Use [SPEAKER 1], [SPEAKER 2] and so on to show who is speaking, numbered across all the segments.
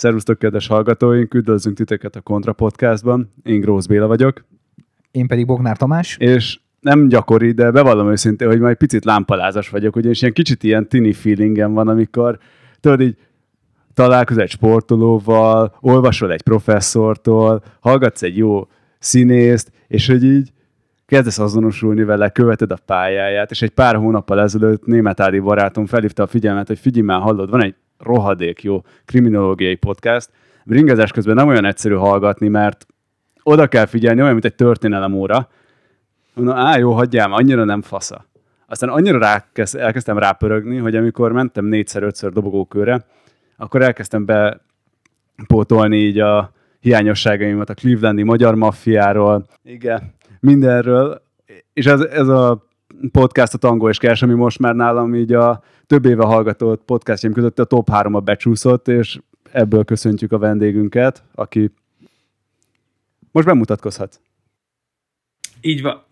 [SPEAKER 1] Szervusztok, kedves hallgatóink, üdvözlünk titeket a Kontra Podcastban. Én Grósz Béla vagyok.
[SPEAKER 2] Én pedig Bognár Tamás.
[SPEAKER 1] És nem gyakori, de bevallom őszintén, hogy majd picit lámpalázas vagyok, ugyanis ilyen kicsit ilyen tini feelingem van, amikor tudod így találkozol egy sportolóval, olvasol egy professzortól, hallgatsz egy jó színészt, és hogy így kezdesz azonosulni vele, követed a pályáját, és egy pár hónappal ezelőtt német Ádi barátom felhívta a figyelmet, hogy figyelj már, hallod, van egy rohadék jó kriminológiai podcast, ringezás közben nem olyan egyszerű hallgatni, mert oda kell figyelni, olyan, mint egy történelem óra. Mondom, á, jó, hagyjám, annyira nem fasza. Aztán annyira rákezd, elkezdtem rápörögni, hogy amikor mentem négyszer-ötször dobogókőre, akkor elkezdtem bepótolni így a hiányosságaimat a clevelandi magyar maffiáról, igen, mindenről, és ez, ez a podcast a Tango és Kers, ami most már nálam így a több éve hallgatott podcastjaim között a top 3-a becsúszott, és ebből köszöntjük a vendégünket, aki most bemutatkozhat.
[SPEAKER 3] Így van.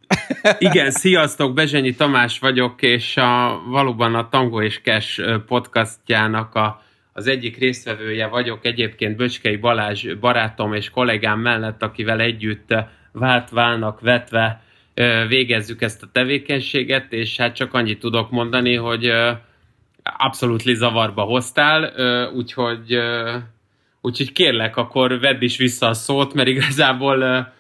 [SPEAKER 3] Igen, sziasztok, Bezsenyi Tamás vagyok, és a, valóban a Tango és Kes podcastjának a, az egyik résztvevője vagyok. Egyébként Böcskei Balázs barátom és kollégám mellett, akivel együtt vált válnak vetve végezzük ezt a tevékenységet, és hát csak annyit tudok mondani, hogy abszolút zavarba hoztál, úgyhogy, úgyhogy kérlek, akkor vedd is vissza a szót, mert igazából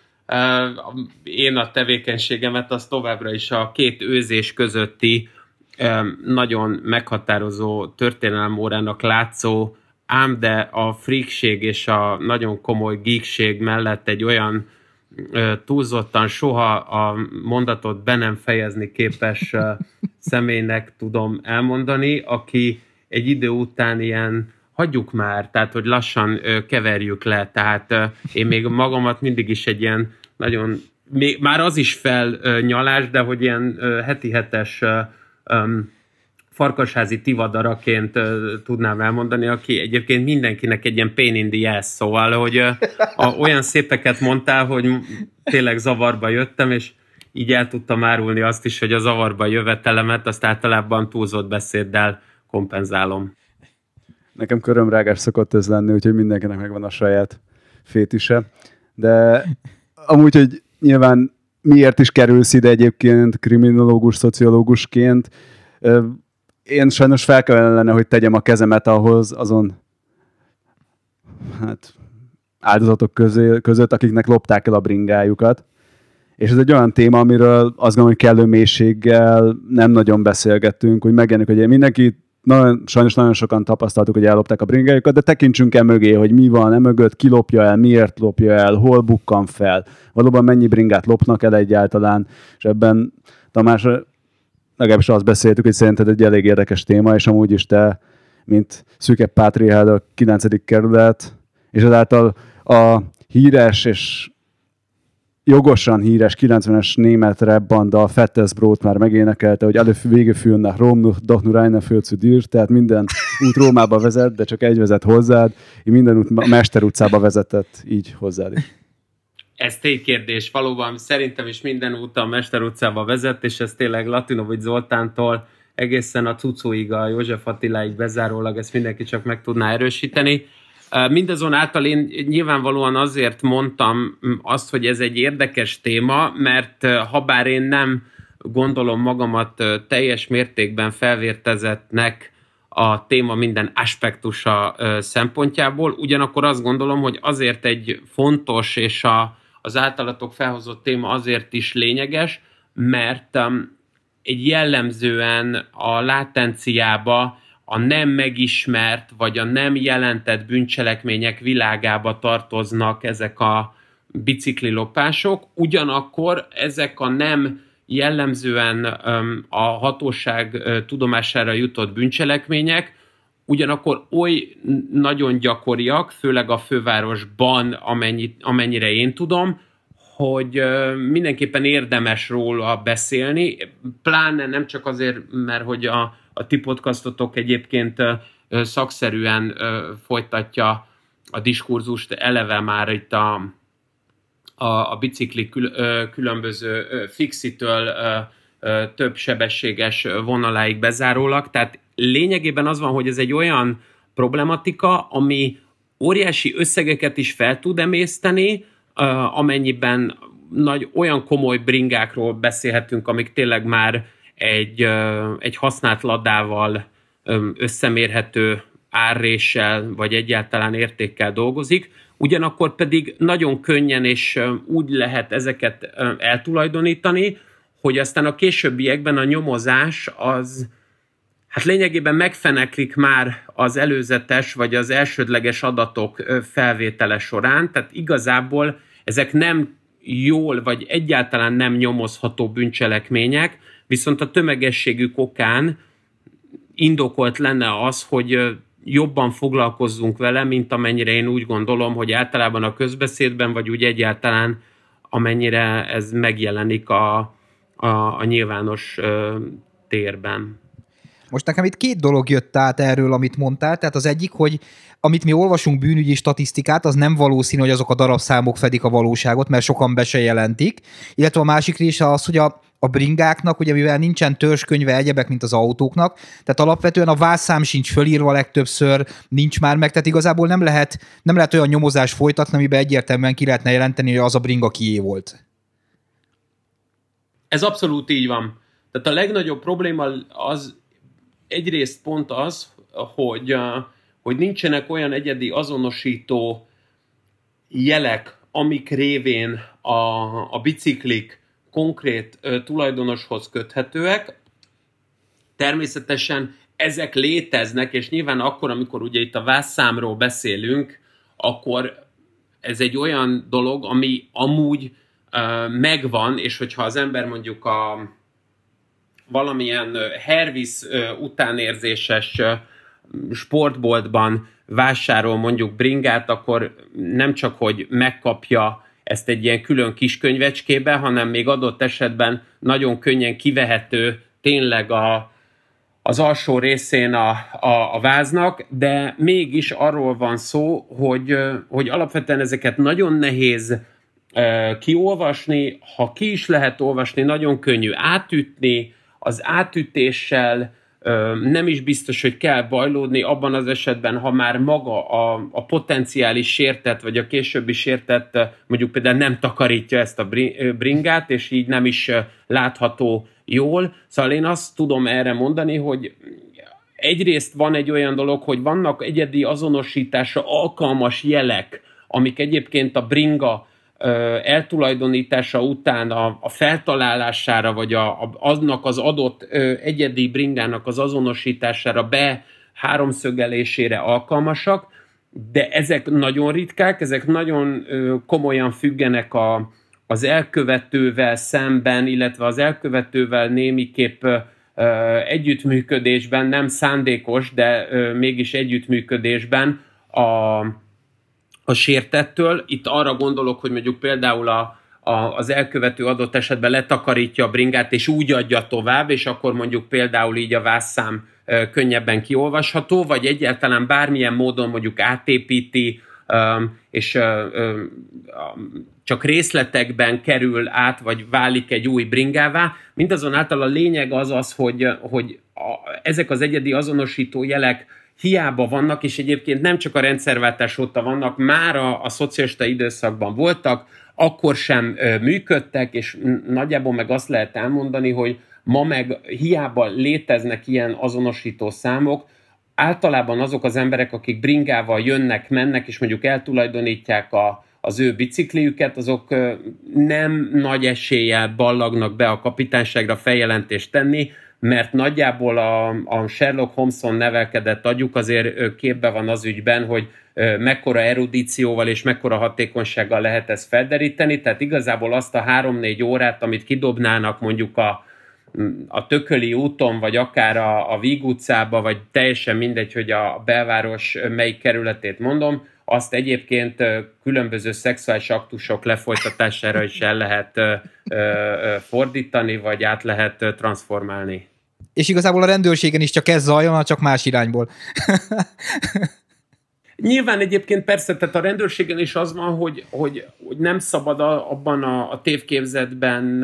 [SPEAKER 3] én a tevékenységemet az továbbra is a két őzés közötti nagyon meghatározó történelem órának látszó, ám de a freakség és a nagyon komoly geekség mellett egy olyan túlzottan soha a mondatot be nem fejezni képes személynek tudom elmondani, aki egy idő után ilyen hagyjuk már, tehát hogy lassan keverjük le, tehát én még magamat mindig is egy ilyen nagyon, még, már az is felnyalás, de hogy ilyen heti hetes um, farkasházi tivadaraként tudnám elmondani, aki egyébként mindenkinek egy ilyen pain in the ass, szóval, hogy a, olyan szépeket mondtál, hogy tényleg zavarba jöttem, és így el tudtam árulni azt is, hogy a zavarba jövetelemet azt általában túlzott beszéddel kompenzálom.
[SPEAKER 1] Nekem körömrágás szokott ez lenni, úgyhogy mindenkinek megvan a saját fétise. De amúgy, hogy nyilván miért is kerülsz ide egyébként kriminológus, szociológusként, én sajnos fel kellene, hogy tegyem a kezemet ahhoz azon hát, áldozatok közé, között, akiknek lopták el a bringájukat. És ez egy olyan téma, amiről azt gondolom, hogy kellő mélységgel nem nagyon beszélgettünk, hogy megjelenik, hogy mindenki nagyon, sajnos nagyon sokan tapasztaltuk, hogy ellopták a bringájukat, de tekintsünk el mögé, hogy mi van e mögött, ki lopja el, miért lopja el, hol bukkan fel, valóban mennyi bringát lopnak el egyáltalán, és ebben Tamás legalábbis azt beszéltük, hogy szerinted egy elég érdekes téma, és amúgy is te, mint szűke pátriád a 9. kerület, és ezáltal a híres és jogosan híres 90-es német rebbanda a Fettesbrot már megénekelte, hogy alle Wege führen nach Rom, doch nur einer führt zu dir, tehát minden út Rómába vezet, de csak egy vezet hozzád, így minden út Mester utcába vezetett így hozzád.
[SPEAKER 3] Ez kérdés, valóban szerintem is minden út a Mester utcába vezet, és ez tényleg Latinovics Zoltántól egészen a Cucóig, a József Attiláig bezárólag ezt mindenki csak meg tudná erősíteni. Mindazonáltal én nyilvánvalóan azért mondtam azt, hogy ez egy érdekes téma, mert ha bár én nem gondolom magamat teljes mértékben felvértezetnek a téma minden aspektusa szempontjából, ugyanakkor azt gondolom, hogy azért egy fontos és a, az általatok felhozott téma azért is lényeges, mert egy jellemzően a látenciába a nem megismert, vagy a nem jelentett bűncselekmények világába tartoznak ezek a biciklilopások, ugyanakkor ezek a nem jellemzően a hatóság tudomására jutott bűncselekmények, ugyanakkor oly nagyon gyakoriak, főleg a fővárosban, amennyit, amennyire én tudom, hogy mindenképpen érdemes róla beszélni, pláne nem csak azért, mert hogy a, a ti podcastotok egyébként szakszerűen folytatja a diskurzust, eleve már itt a, a, a bicikli kül, különböző fixitől több sebességes vonaláig bezárólag, tehát lényegében az van, hogy ez egy olyan problematika, ami óriási összegeket is fel tud emészteni, amennyiben nagy, olyan komoly bringákról beszélhetünk, amik tényleg már egy, egy használt ladával összemérhető árréssel, vagy egyáltalán értékkel dolgozik, ugyanakkor pedig nagyon könnyen és úgy lehet ezeket eltulajdonítani, hogy aztán a későbbiekben a nyomozás az hát lényegében megfeneklik már az előzetes vagy az elsődleges adatok felvétele során, tehát igazából ezek nem jól vagy egyáltalán nem nyomozható bűncselekmények, viszont a tömegességük okán indokolt lenne az, hogy jobban foglalkozzunk vele, mint amennyire én úgy gondolom, hogy általában a közbeszédben, vagy úgy egyáltalán amennyire ez megjelenik a, a, a nyilvános ö, térben.
[SPEAKER 2] Most nekem itt két dolog jött át erről, amit mondtál. Tehát az egyik, hogy amit mi olvasunk bűnügyi statisztikát, az nem valószínű, hogy azok a darabszámok fedik a valóságot, mert sokan be se jelentik. Illetve a másik része az, hogy a, a bringáknak, ugye mivel nincsen törzskönyve egyebek, mint az autóknak, tehát alapvetően a vászám sincs fölírva legtöbbször, nincs már meg, tehát igazából nem lehet, nem lehet olyan nyomozás folytatni, amiben egyértelműen ki lehetne jelenteni, hogy az a bringa kié volt.
[SPEAKER 3] Ez abszolút így van. Tehát a legnagyobb probléma az egyrészt pont az, hogy, hogy nincsenek olyan egyedi azonosító jelek, amik révén a, a biciklik konkrét tulajdonoshoz köthetőek. Természetesen ezek léteznek, és nyilván akkor, amikor ugye itt a vászszámról beszélünk, akkor ez egy olyan dolog, ami amúgy ö, megvan, és hogyha az ember mondjuk a valamilyen hervisz utánérzéses sportboltban vásárol mondjuk bringát, akkor nem csak, hogy megkapja ezt egy ilyen külön kis könyvecskébe, hanem még adott esetben nagyon könnyen kivehető tényleg a, az alsó részén a, a, a váznak, de mégis arról van szó, hogy, hogy alapvetően ezeket nagyon nehéz kiolvasni, ha ki is lehet olvasni, nagyon könnyű átütni, az átütéssel nem is biztos, hogy kell bajlódni abban az esetben, ha már maga a, a potenciális sértett, vagy a későbbi sértett mondjuk például nem takarítja ezt a bringát, és így nem is látható jól. Szóval én azt tudom erre mondani, hogy egyrészt van egy olyan dolog, hogy vannak egyedi azonosításra alkalmas jelek, amik egyébként a bringa eltulajdonítása után a, a feltalálására, vagy a, a, aznak az adott egyedi bringának az azonosítására, be háromszögelésére alkalmasak, de ezek nagyon ritkák, ezek nagyon komolyan függenek a, az elkövetővel szemben, illetve az elkövetővel némiképp együttműködésben, nem szándékos, de mégis együttműködésben a, a sértettől. Itt arra gondolok, hogy mondjuk például a, a, az elkövető adott esetben letakarítja a bringát, és úgy adja tovább, és akkor mondjuk például így a vászszám könnyebben kiolvasható, vagy egyáltalán bármilyen módon mondjuk átépíti, és csak részletekben kerül át, vagy válik egy új bringává. Mindazonáltal a lényeg az az, hogy, hogy a, ezek az egyedi azonosító jelek hiába vannak, és egyébként nem csak a rendszerváltás óta vannak, már a, a szocialista időszakban voltak, akkor sem ö, működtek, és nagyjából meg azt lehet elmondani, hogy ma meg hiába léteznek ilyen azonosító számok, általában azok az emberek, akik bringával jönnek, mennek, és mondjuk eltulajdonítják a, az ő bicikliüket, azok nem nagy eséllyel ballagnak be a kapitányságra feljelentést tenni, mert nagyjából a, a Sherlock Holmeson nevelkedett agyuk azért képbe van az ügyben, hogy mekkora erudícióval és mekkora hatékonysággal lehet ezt felderíteni, tehát igazából azt a három-négy órát, amit kidobnának mondjuk a, a Tököli úton, vagy akár a, a Víg utcába, vagy teljesen mindegy, hogy a belváros melyik kerületét mondom, azt egyébként különböző szexuális aktusok lefolytatására is el lehet fordítani, vagy át lehet transformálni.
[SPEAKER 2] És igazából a rendőrségen is csak ez zajlana, csak más irányból.
[SPEAKER 3] Nyilván egyébként persze, tehát a rendőrségen is az van, hogy, hogy, hogy nem szabad a, abban a, a tévképzetben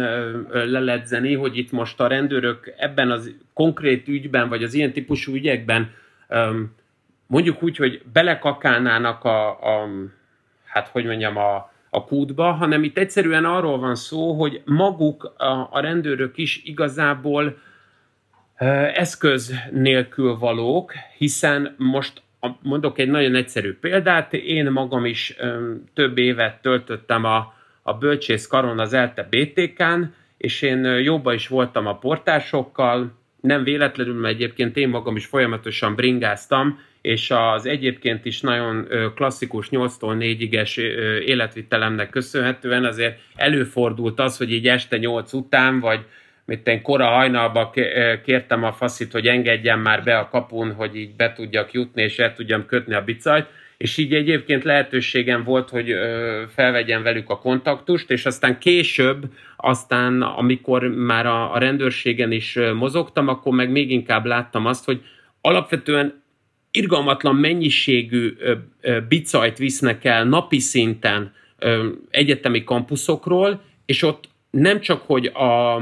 [SPEAKER 3] leledzeni, hogy itt most a rendőrök ebben az konkrét ügyben, vagy az ilyen típusú ügyekben mondjuk úgy, hogy belekakálnának a, a hát hogy mondjam, a, a kútba, hanem itt egyszerűen arról van szó, hogy maguk a, a rendőrök is igazából eszköz nélkül valók, hiszen most mondok egy nagyon egyszerű példát, én magam is több évet töltöttem a, a bölcsész karon az ELTE BTK-n, és én jobban is voltam a portásokkal, nem véletlenül, mert egyébként én magam is folyamatosan bringáztam, és az egyébként is nagyon klasszikus 8-tól 4-iges életvitelemnek köszönhetően azért előfordult az, hogy így este 8 után, vagy mint én kora hajnalba kértem a faszit, hogy engedjen már be a kapun, hogy így be tudjak jutni, és el tudjam kötni a bicajt, és így egyébként lehetőségem volt, hogy felvegyen velük a kontaktust, és aztán később, aztán amikor már a, rendőrségen is mozogtam, akkor meg még inkább láttam azt, hogy alapvetően irgalmatlan mennyiségű bicajt visznek el napi szinten egyetemi kampuszokról, és ott nem csak, hogy a,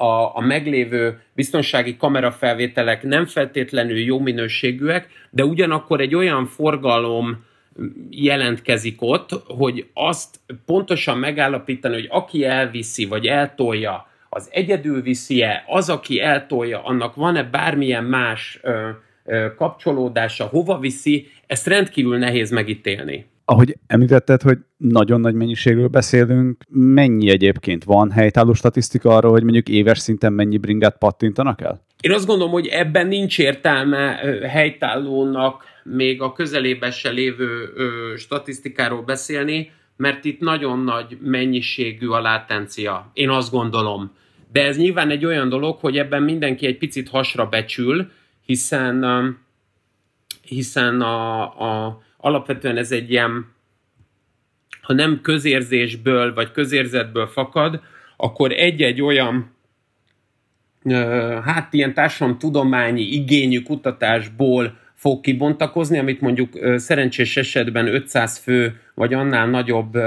[SPEAKER 3] a, a meglévő biztonsági kamerafelvételek nem feltétlenül jó minőségűek, de ugyanakkor egy olyan forgalom jelentkezik ott, hogy azt pontosan megállapítani, hogy aki elviszi, vagy eltolja, az egyedül viszi-e, az, aki eltolja, annak van-e bármilyen más ö, ö, kapcsolódása, hova viszi, ezt rendkívül nehéz megítélni
[SPEAKER 1] ahogy említetted, hogy nagyon nagy mennyiségről beszélünk, mennyi egyébként van helytálló statisztika arra, hogy mondjuk éves szinten mennyi bringát pattintanak el?
[SPEAKER 3] Én azt gondolom, hogy ebben nincs értelme helytállónak még a közelében se lévő statisztikáról beszélni, mert itt nagyon nagy mennyiségű a látencia. Én azt gondolom. De ez nyilván egy olyan dolog, hogy ebben mindenki egy picit hasra becsül, hiszen, hiszen a, a alapvetően ez egy ilyen, ha nem közérzésből vagy közérzetből fakad, akkor egy-egy olyan hát ilyen társadalomtudományi igényű kutatásból fog kibontakozni, amit mondjuk szerencsés esetben 500 fő vagy annál nagyobb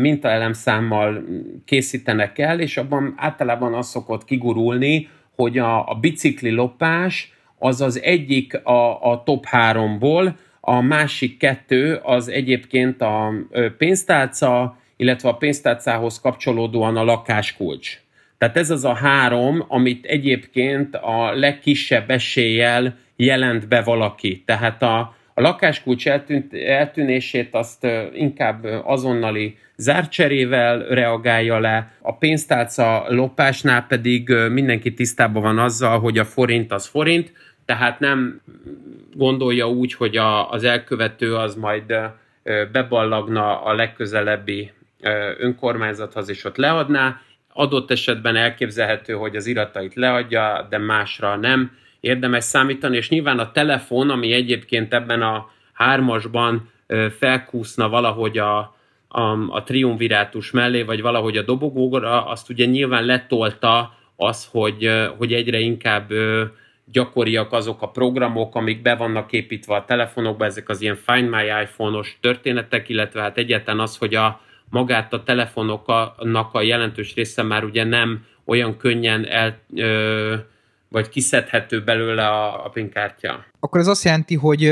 [SPEAKER 3] mintaelemszámmal készítenek el, és abban általában az szokott kigurulni, hogy a, a bicikli lopás az az egyik a, a top háromból, a másik kettő az egyébként a pénztárca, illetve a pénztárcához kapcsolódóan a lakáskulcs. Tehát ez az a három, amit egyébként a legkisebb eséllyel jelent be valaki. Tehát a, a lakáskulcs eltűnt, eltűnését azt inkább azonnali zárcserével reagálja le, a pénztárca lopásnál pedig mindenki tisztában van azzal, hogy a forint az forint, tehát nem gondolja úgy, hogy a, az elkövető az majd beballagna a legközelebbi önkormányzathoz, és ott leadná. Adott esetben elképzelhető, hogy az iratait leadja, de másra nem érdemes számítani, és nyilván a telefon, ami egyébként ebben a hármasban felkúszna valahogy a, a, a triumvirátus mellé, vagy valahogy a dobogóra, azt ugye nyilván letolta az, hogy, hogy egyre inkább gyakoriak azok a programok, amik be vannak építve a telefonokba, ezek az ilyen Find My iPhone-os történetek, illetve hát egyáltalán az, hogy a magát a telefonoknak a jelentős része már ugye nem olyan könnyen el, ö, vagy kiszedhető belőle a, a PIN kártya.
[SPEAKER 2] Akkor ez azt jelenti, hogy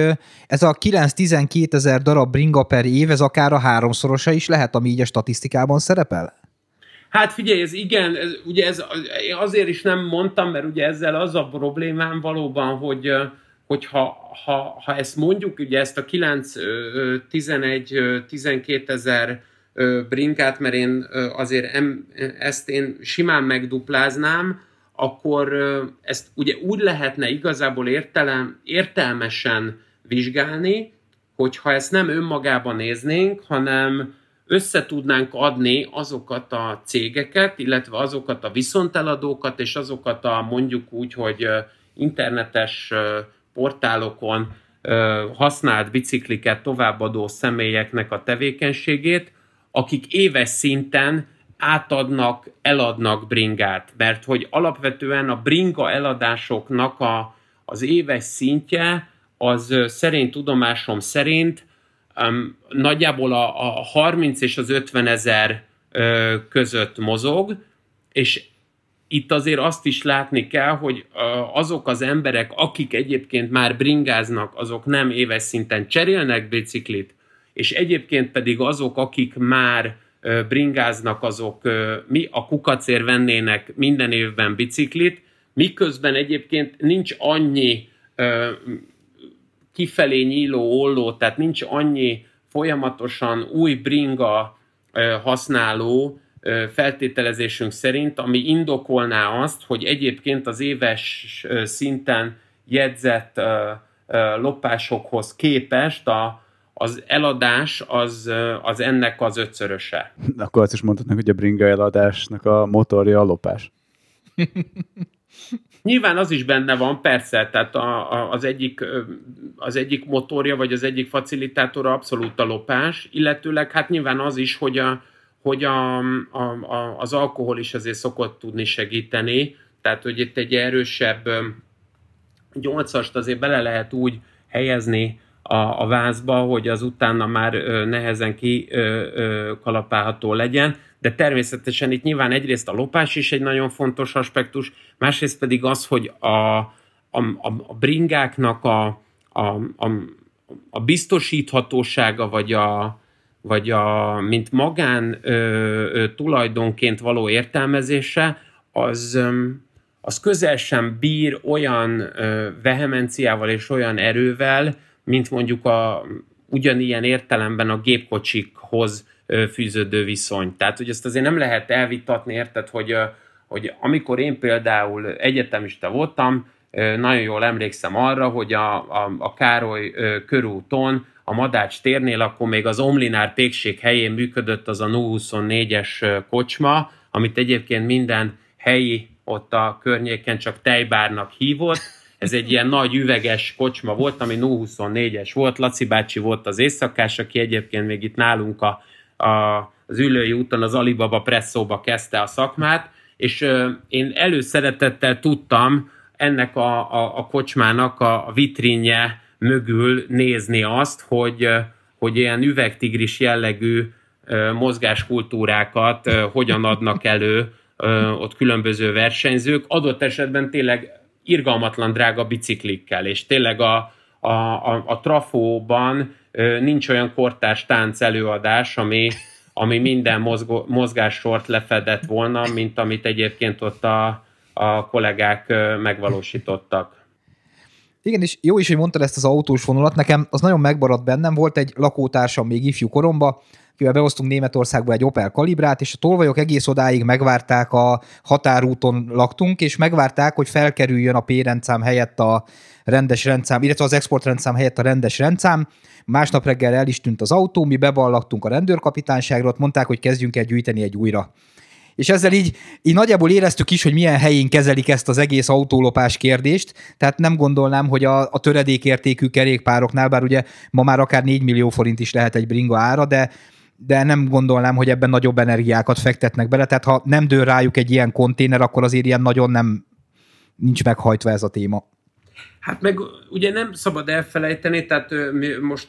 [SPEAKER 2] ez a 9-12 ezer darab bringa per év, ez akár a háromszorosa is lehet, ami így a statisztikában szerepel?
[SPEAKER 3] Hát figyelj, ez igen, ez, ugye ez, én azért is nem mondtam, mert ugye ezzel az a problémám valóban, hogy, hogy ha, ha, ha ezt mondjuk, ugye ezt a 9, 11, 12 ezer brinkát, mert én azért em, ezt én simán megdupláznám, akkor ezt ugye úgy lehetne igazából értelem, értelmesen vizsgálni, hogyha ezt nem önmagában néznénk, hanem össze tudnánk adni azokat a cégeket, illetve azokat a viszonteladókat, és azokat a mondjuk úgy, hogy internetes portálokon használt bicikliket továbbadó személyeknek a tevékenységét, akik éves szinten átadnak, eladnak bringát. Mert hogy alapvetően a bringa eladásoknak a, az éves szintje az szerint tudomásom szerint um, nagyjából a, a 30 és az 50 ezer között mozog, és itt azért azt is látni kell, hogy azok az emberek, akik egyébként már bringáznak, azok nem éves szinten cserélnek biciklit, és egyébként pedig azok, akik már bringáznak, azok mi a kukacér vennének minden évben biciklit, miközben egyébként nincs annyi kifelé nyíló olló, tehát nincs annyi folyamatosan új bringa használó feltételezésünk szerint, ami indokolná azt, hogy egyébként az éves szinten jegyzett lopásokhoz képest a, az eladás az, az ennek az ötszöröse.
[SPEAKER 1] Akkor azt is mondhatnak, hogy a bringa eladásnak a motorja a lopás.
[SPEAKER 3] Nyilván az is benne van, persze, tehát a, a, az, egyik, az egyik motorja, vagy az egyik facilitátora abszolút a lopás, illetőleg hát nyilván az is, hogy, a, hogy a, a, a, az alkohol is azért szokott tudni segíteni, tehát hogy itt egy erősebb nyolcast azért bele lehet úgy helyezni a, a vázba, hogy az utána már nehezen kikalapálható legyen, de természetesen itt nyilván egyrészt a lopás is egy nagyon fontos aspektus, másrészt pedig az, hogy a, a, a bringáknak a, a, a, a biztosíthatósága, vagy a, vagy a, mint magán ö, ö, tulajdonként való értelmezése, az, ö, az közel sem bír olyan ö, vehemenciával és olyan erővel, mint mondjuk a ugyanilyen értelemben a gépkocsikhoz fűződő viszony. Tehát, hogy ezt azért nem lehet elvitatni, érted, hogy, hogy amikor én például egyetemista voltam, nagyon jól emlékszem arra, hogy a, a, a Károly körúton, a Madács térnél, akkor még az Omlinár pékség helyén működött az a 024-es kocsma, amit egyébként minden helyi ott a környéken csak tejbárnak hívott. Ez egy ilyen nagy üveges kocsma volt, ami 024-es volt. Laci bácsi volt az éjszakás, aki egyébként még itt nálunk a a, az Ülői úton az Alibaba presszóba kezdte a szakmát, és én előszeretettel tudtam ennek a, a, a kocsmának a, a vitrínje mögül nézni azt, hogy, hogy ilyen üvegtigris jellegű mozgáskultúrákat hogyan adnak elő ott különböző versenyzők, adott esetben tényleg irgalmatlan drága biciklikkel, és tényleg a, a, a, a trafóban nincs olyan kortárs tánc előadás, ami, ami minden mozgó, mozgássort lefedett volna, mint amit egyébként ott a, a kollégák megvalósítottak.
[SPEAKER 2] Igen, és jó is, hogy mondtad ezt az autós vonulat. Nekem az nagyon megmaradt bennem. Volt egy lakótársam még ifjú koromba, akivel behoztunk Németországba egy Opel kalibrát, és a tolvajok egész odáig megvárták a határúton laktunk, és megvárták, hogy felkerüljön a P-rendszám helyett a rendes rendszám, illetve az exportrendszám helyett a rendes rendszám. Másnap reggel el is tűnt az autó, mi beballagtunk a rendőrkapitányságra, ott mondták, hogy kezdjünk el gyűjteni egy újra. És ezzel így, így nagyjából éreztük is, hogy milyen helyén kezelik ezt az egész autólopás kérdést, tehát nem gondolnám, hogy a, a töredékértékű kerékpároknál, bár ugye ma már akár 4 millió forint is lehet egy bringa ára, de de nem gondolnám, hogy ebben nagyobb energiákat fektetnek bele, tehát ha nem dől rájuk egy ilyen konténer, akkor azért ilyen nagyon nem nincs meghajtva ez a téma.
[SPEAKER 3] Hát meg ugye nem szabad elfelejteni, tehát most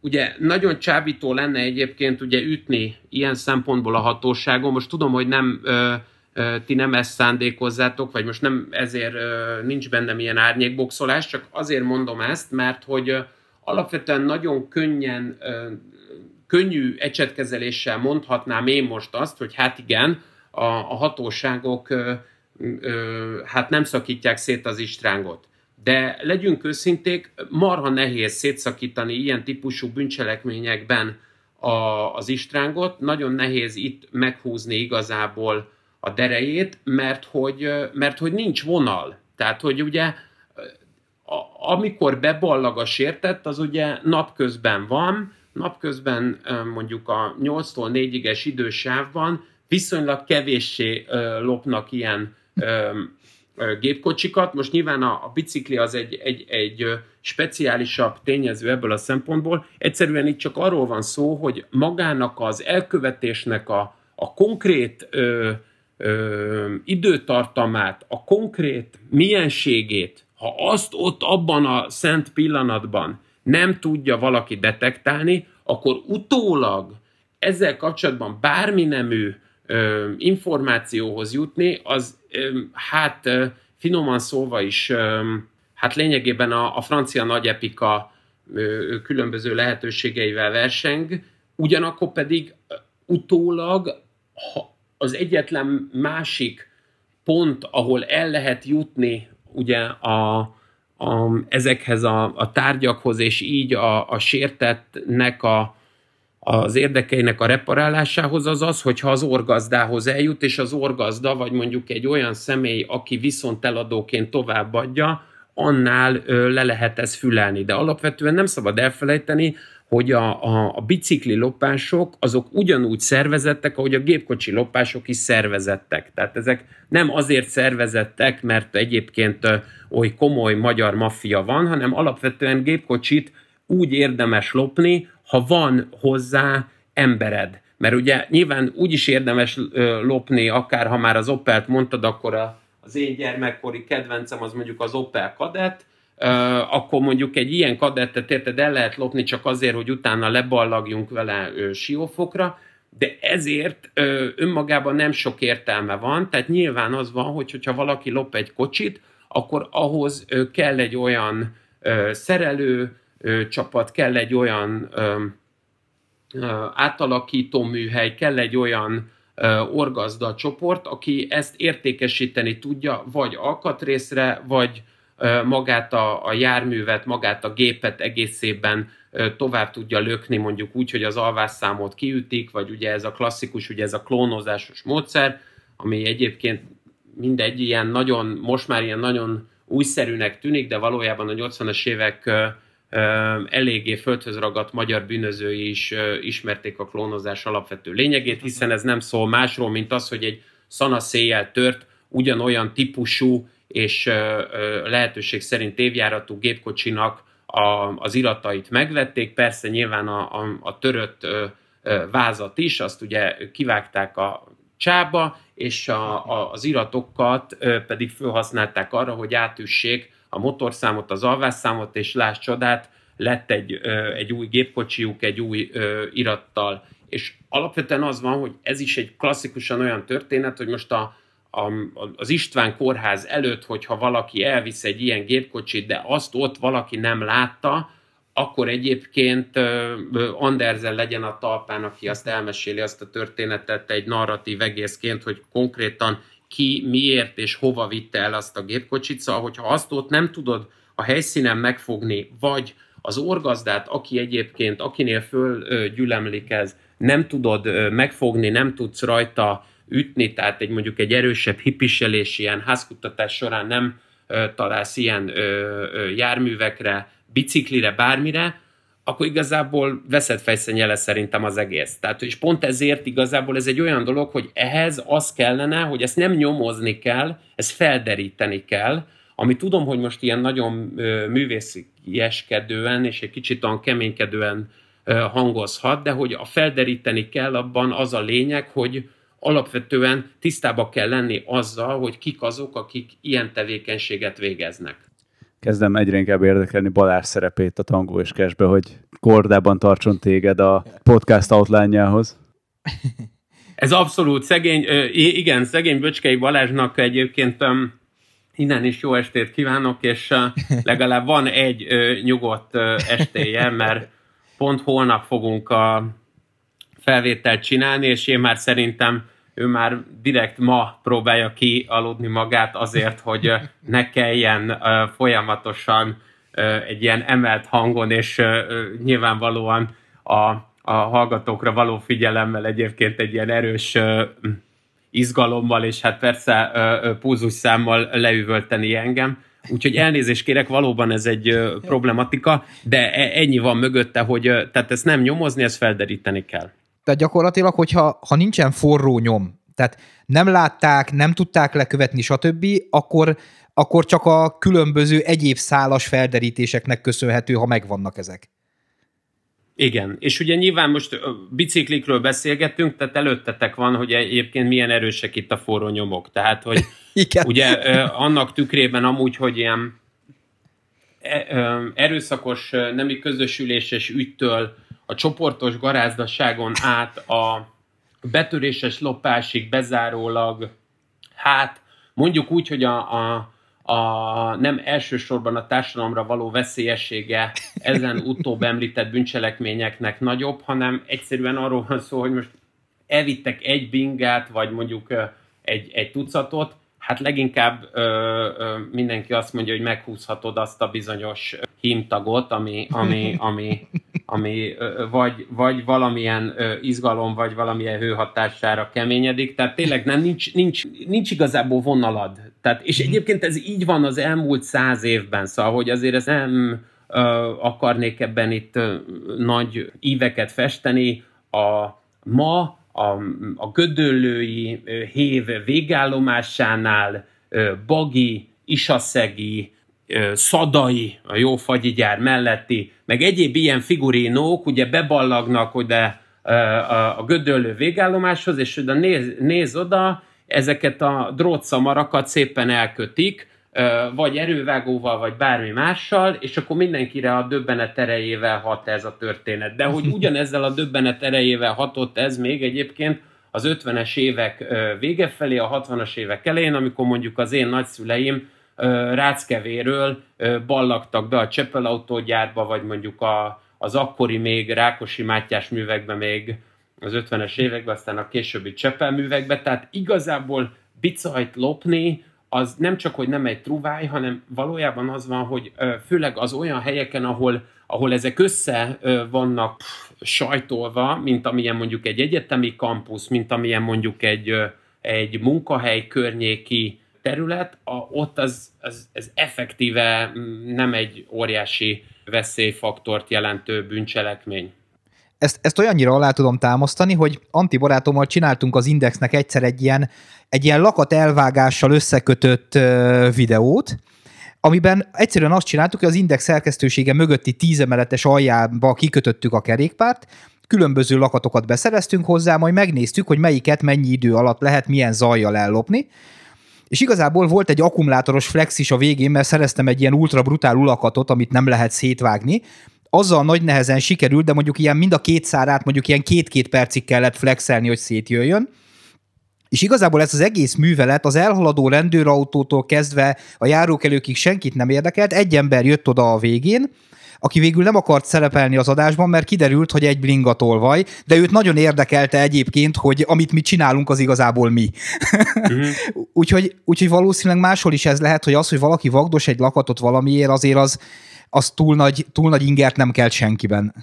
[SPEAKER 3] ugye nagyon csábító lenne egyébként ugye ütni ilyen szempontból a hatóságon. Most tudom, hogy nem ti nem ezt szándékozzátok, vagy most nem ezért nincs bennem ilyen árnyékboxolás, csak azért mondom ezt, mert hogy alapvetően nagyon könnyen könnyű ecsetkezeléssel mondhatnám én most azt, hogy hát igen, a, a hatóságok ö, ö, hát nem szakítják szét az istrángot. De legyünk őszinték, marha nehéz szétszakítani ilyen típusú bűncselekményekben a, az istrángot, nagyon nehéz itt meghúzni igazából a derejét, mert hogy, mert hogy nincs vonal. Tehát, hogy ugye amikor beballag a sértett, az ugye napközben van, napközben mondjuk a 8-tól 4-es idősávban viszonylag kevéssé lopnak ilyen gépkocsikat. Most nyilván a, a bicikli az egy, egy, egy speciálisabb tényező ebből a szempontból. Egyszerűen itt csak arról van szó, hogy magának az elkövetésnek a, a konkrét ö, ö, időtartamát, a konkrét mienségét, ha azt ott abban a szent pillanatban nem tudja valaki detektálni, akkor utólag ezzel kapcsolatban bármi nemű ö, információhoz jutni, az ö, hát ö, finoman szólva is ö, hát lényegében a, a francia nagyepika ö, különböző lehetőségeivel verseng, ugyanakkor pedig utólag ha az egyetlen másik pont, ahol el lehet jutni ugye a, a, ezekhez a, a tárgyakhoz, és így a, a sértettnek a, az érdekeinek a reparálásához az az, hogyha az orgazdához eljut, és az orgazda, vagy mondjuk egy olyan személy, aki viszont eladóként továbbadja, annál ö, le lehet ezt fülelni. De alapvetően nem szabad elfelejteni, hogy a, a, a bicikli lopások azok ugyanúgy szervezettek, ahogy a gépkocsi lopások is szervezettek. Tehát ezek nem azért szervezettek, mert egyébként oly komoly magyar maffia van, hanem alapvetően gépkocsit úgy érdemes lopni, ha van hozzá embered. Mert ugye nyilván úgy is érdemes lopni, akár ha már az Opelt mondtad, akkor az én gyermekkori kedvencem az mondjuk az Opel Kadett, akkor mondjuk egy ilyen kadettet érted el lehet lopni csak azért, hogy utána leballagjunk vele siófokra, de ezért önmagában nem sok értelme van, tehát nyilván az van, hogy hogyha valaki lop egy kocsit, akkor ahhoz kell egy olyan szerelő csapat, kell egy olyan átalakító műhely, kell egy olyan orgazda csoport, aki ezt értékesíteni tudja, vagy alkatrészre, vagy magát a, a járművet, magát a gépet egészében tovább tudja lökni, mondjuk úgy, hogy az alvásszámot kiütik, vagy ugye ez a klasszikus, ugye ez a klónozásos módszer, ami egyébként mindegy ilyen nagyon, most már ilyen nagyon újszerűnek tűnik, de valójában a 80-as évek eléggé földhöz ragadt magyar bűnözői is ismerték a klónozás alapvető lényegét, hiszen ez nem szól másról, mint az, hogy egy szanaszéjjel tört, ugyanolyan típusú és lehetőség szerint évjáratú gépkocsinak a, az iratait megvették, persze nyilván a, a, a törött vázat is, azt ugye kivágták a csába, és a, a, az iratokat pedig felhasználták arra, hogy átüssék a motorszámot, az alvásszámot, és láss csodát, lett egy, egy új gépkocsiuk, egy új irattal. És alapvetően az van, hogy ez is egy klasszikusan olyan történet, hogy most a, a, az István kórház előtt, hogyha valaki elvisz egy ilyen gépkocsit, de azt ott valaki nem látta, akkor egyébként Andersen legyen a talpán, aki azt elmeséli azt a történetet egy narratív egészként, hogy konkrétan ki, miért és hova vitte el azt a gépkocsit. Szóval, hogyha azt ott nem tudod a helyszínen megfogni, vagy az orgazdát, aki egyébként, akinél fölgyülemlik ez, nem tudod megfogni, nem tudsz rajta ütni, tehát egy mondjuk egy erősebb hipiselés ilyen házkutatás során nem ö, találsz ilyen ö, ö, járművekre, biciklire, bármire, akkor igazából veszett fejszennyele szerintem az egész. Tehát, és pont ezért igazából ez egy olyan dolog, hogy ehhez az kellene, hogy ezt nem nyomozni kell, ezt felderíteni kell, ami tudom, hogy most ilyen nagyon művészieskedően és egy kicsit olyan keménykedően hangozhat, de hogy a felderíteni kell abban az a lényeg, hogy, alapvetően tisztába kell lenni azzal, hogy kik azok, akik ilyen tevékenységet végeznek.
[SPEAKER 1] Kezdem egyre inkább érdekelni Balázs szerepét a Tango és Cashbe, hogy kordában tartson téged a podcast outline-jához.
[SPEAKER 3] Ez abszolút szegény, igen, szegény Böcskei Balázsnak egyébként innen is jó estét kívánok, és legalább van egy nyugodt estéje, mert pont holnap fogunk a felvételt csinálni, és én már szerintem ő már direkt ma próbálja kialudni magát azért, hogy ne kelljen folyamatosan egy ilyen emelt hangon, és nyilvánvalóan a, a hallgatókra való figyelemmel egyébként egy ilyen erős izgalommal, és hát persze púzus számmal leüvölteni engem. Úgyhogy elnézést kérek, valóban ez egy problematika, de e, ennyi van mögötte, hogy tehát ezt nem nyomozni, ezt felderíteni kell.
[SPEAKER 2] Tehát gyakorlatilag, hogyha ha nincsen forró nyom, tehát nem látták, nem tudták lekövetni, stb., akkor, akkor csak a különböző egyéb szálas felderítéseknek köszönhető, ha megvannak ezek.
[SPEAKER 3] Igen, és ugye nyilván most biciklikről beszélgettünk, tehát előttetek van, hogy egyébként milyen erősek itt a forró nyomok. Tehát, hogy Igen. ugye annak tükrében amúgy, hogy ilyen e, erőszakos nemi közösüléses ügytől a csoportos garázdaságon át a, betöréses lopásig bezárólag, hát mondjuk úgy, hogy a, a, a nem elsősorban a társadalomra való veszélyessége ezen utóbb említett bűncselekményeknek nagyobb, hanem egyszerűen arról van szó, hogy most elvittek egy bingát, vagy mondjuk egy, egy tucatot, hát leginkább ö, ö, mindenki azt mondja, hogy meghúzhatod azt a bizonyos hímtagot, ami, ami, ami, ami ö, vagy, vagy valamilyen ö, izgalom, vagy valamilyen hőhatására keményedik. Tehát tényleg nem, nincs, nincs, nincs igazából vonalad. Tehát, és mhm. egyébként ez így van az elmúlt száz évben, szóval, hogy azért ez nem ö, akarnék ebben itt ö, nagy íveket festeni. A ma a, a gödöllői hév végállomásánál Bagi, Isaszegi, Szadai, a jó fagyigyár melletti, meg egyéb ilyen figurinók ugye beballagnak oda a gödöllő végállomáshoz, és oda néz, néz oda, ezeket a drótszamarakat szépen elkötik, vagy erővágóval, vagy bármi mással, és akkor mindenkire a döbbenet erejével hat ez a történet. De hogy ugyanezzel a döbbenet erejével hatott ez még egyébként az 50-es évek vége felé, a 60-as évek elején, amikor mondjuk az én nagyszüleim Ráckevéről ballagtak be a Csepel autógyárba, vagy mondjuk a, az akkori még Rákosi Mátyás művekbe még az 50-es években, aztán a későbbi Csepel művekbe, tehát igazából bicajt lopni, az nem csak, hogy nem egy truváj, hanem valójában az van, hogy főleg az olyan helyeken, ahol, ahol ezek össze vannak sajtolva, mint amilyen mondjuk egy egyetemi kampusz, mint amilyen mondjuk egy, egy munkahely környéki terület, a, ott az, az, ez effektíve nem egy óriási veszélyfaktort jelentő bűncselekmény
[SPEAKER 2] ezt, ezt olyannyira alá tudom támasztani, hogy Anti barátommal csináltunk az Indexnek egyszer egy ilyen, egy ilyen lakat elvágással összekötött videót, amiben egyszerűen azt csináltuk, hogy az Index szerkesztősége mögötti tízemeletes aljába kikötöttük a kerékpárt, különböző lakatokat beszereztünk hozzá, majd megnéztük, hogy melyiket mennyi idő alatt lehet milyen zajjal ellopni, és igazából volt egy akkumulátoros flex is a végén, mert szereztem egy ilyen ultra brutál ulakatot, amit nem lehet szétvágni, azzal nagy nehezen sikerült, de mondjuk ilyen mind a két szárát mondjuk ilyen két-két percig kellett flexelni, hogy szétjöjjön. És igazából ez az egész művelet az elhaladó rendőrautótól kezdve a járókelőkig senkit nem érdekelt. Egy ember jött oda a végén, aki végül nem akart szerepelni az adásban, mert kiderült, hogy egy blingatolvaj, de őt nagyon érdekelte egyébként, hogy amit mi csinálunk, az igazából mi. Uh-huh. úgyhogy, úgyhogy valószínűleg máshol is ez lehet, hogy az, hogy valaki vagdos egy lakatot valamiért, azért az, az túl nagy, túl nagy ingert nem kelt senkiben.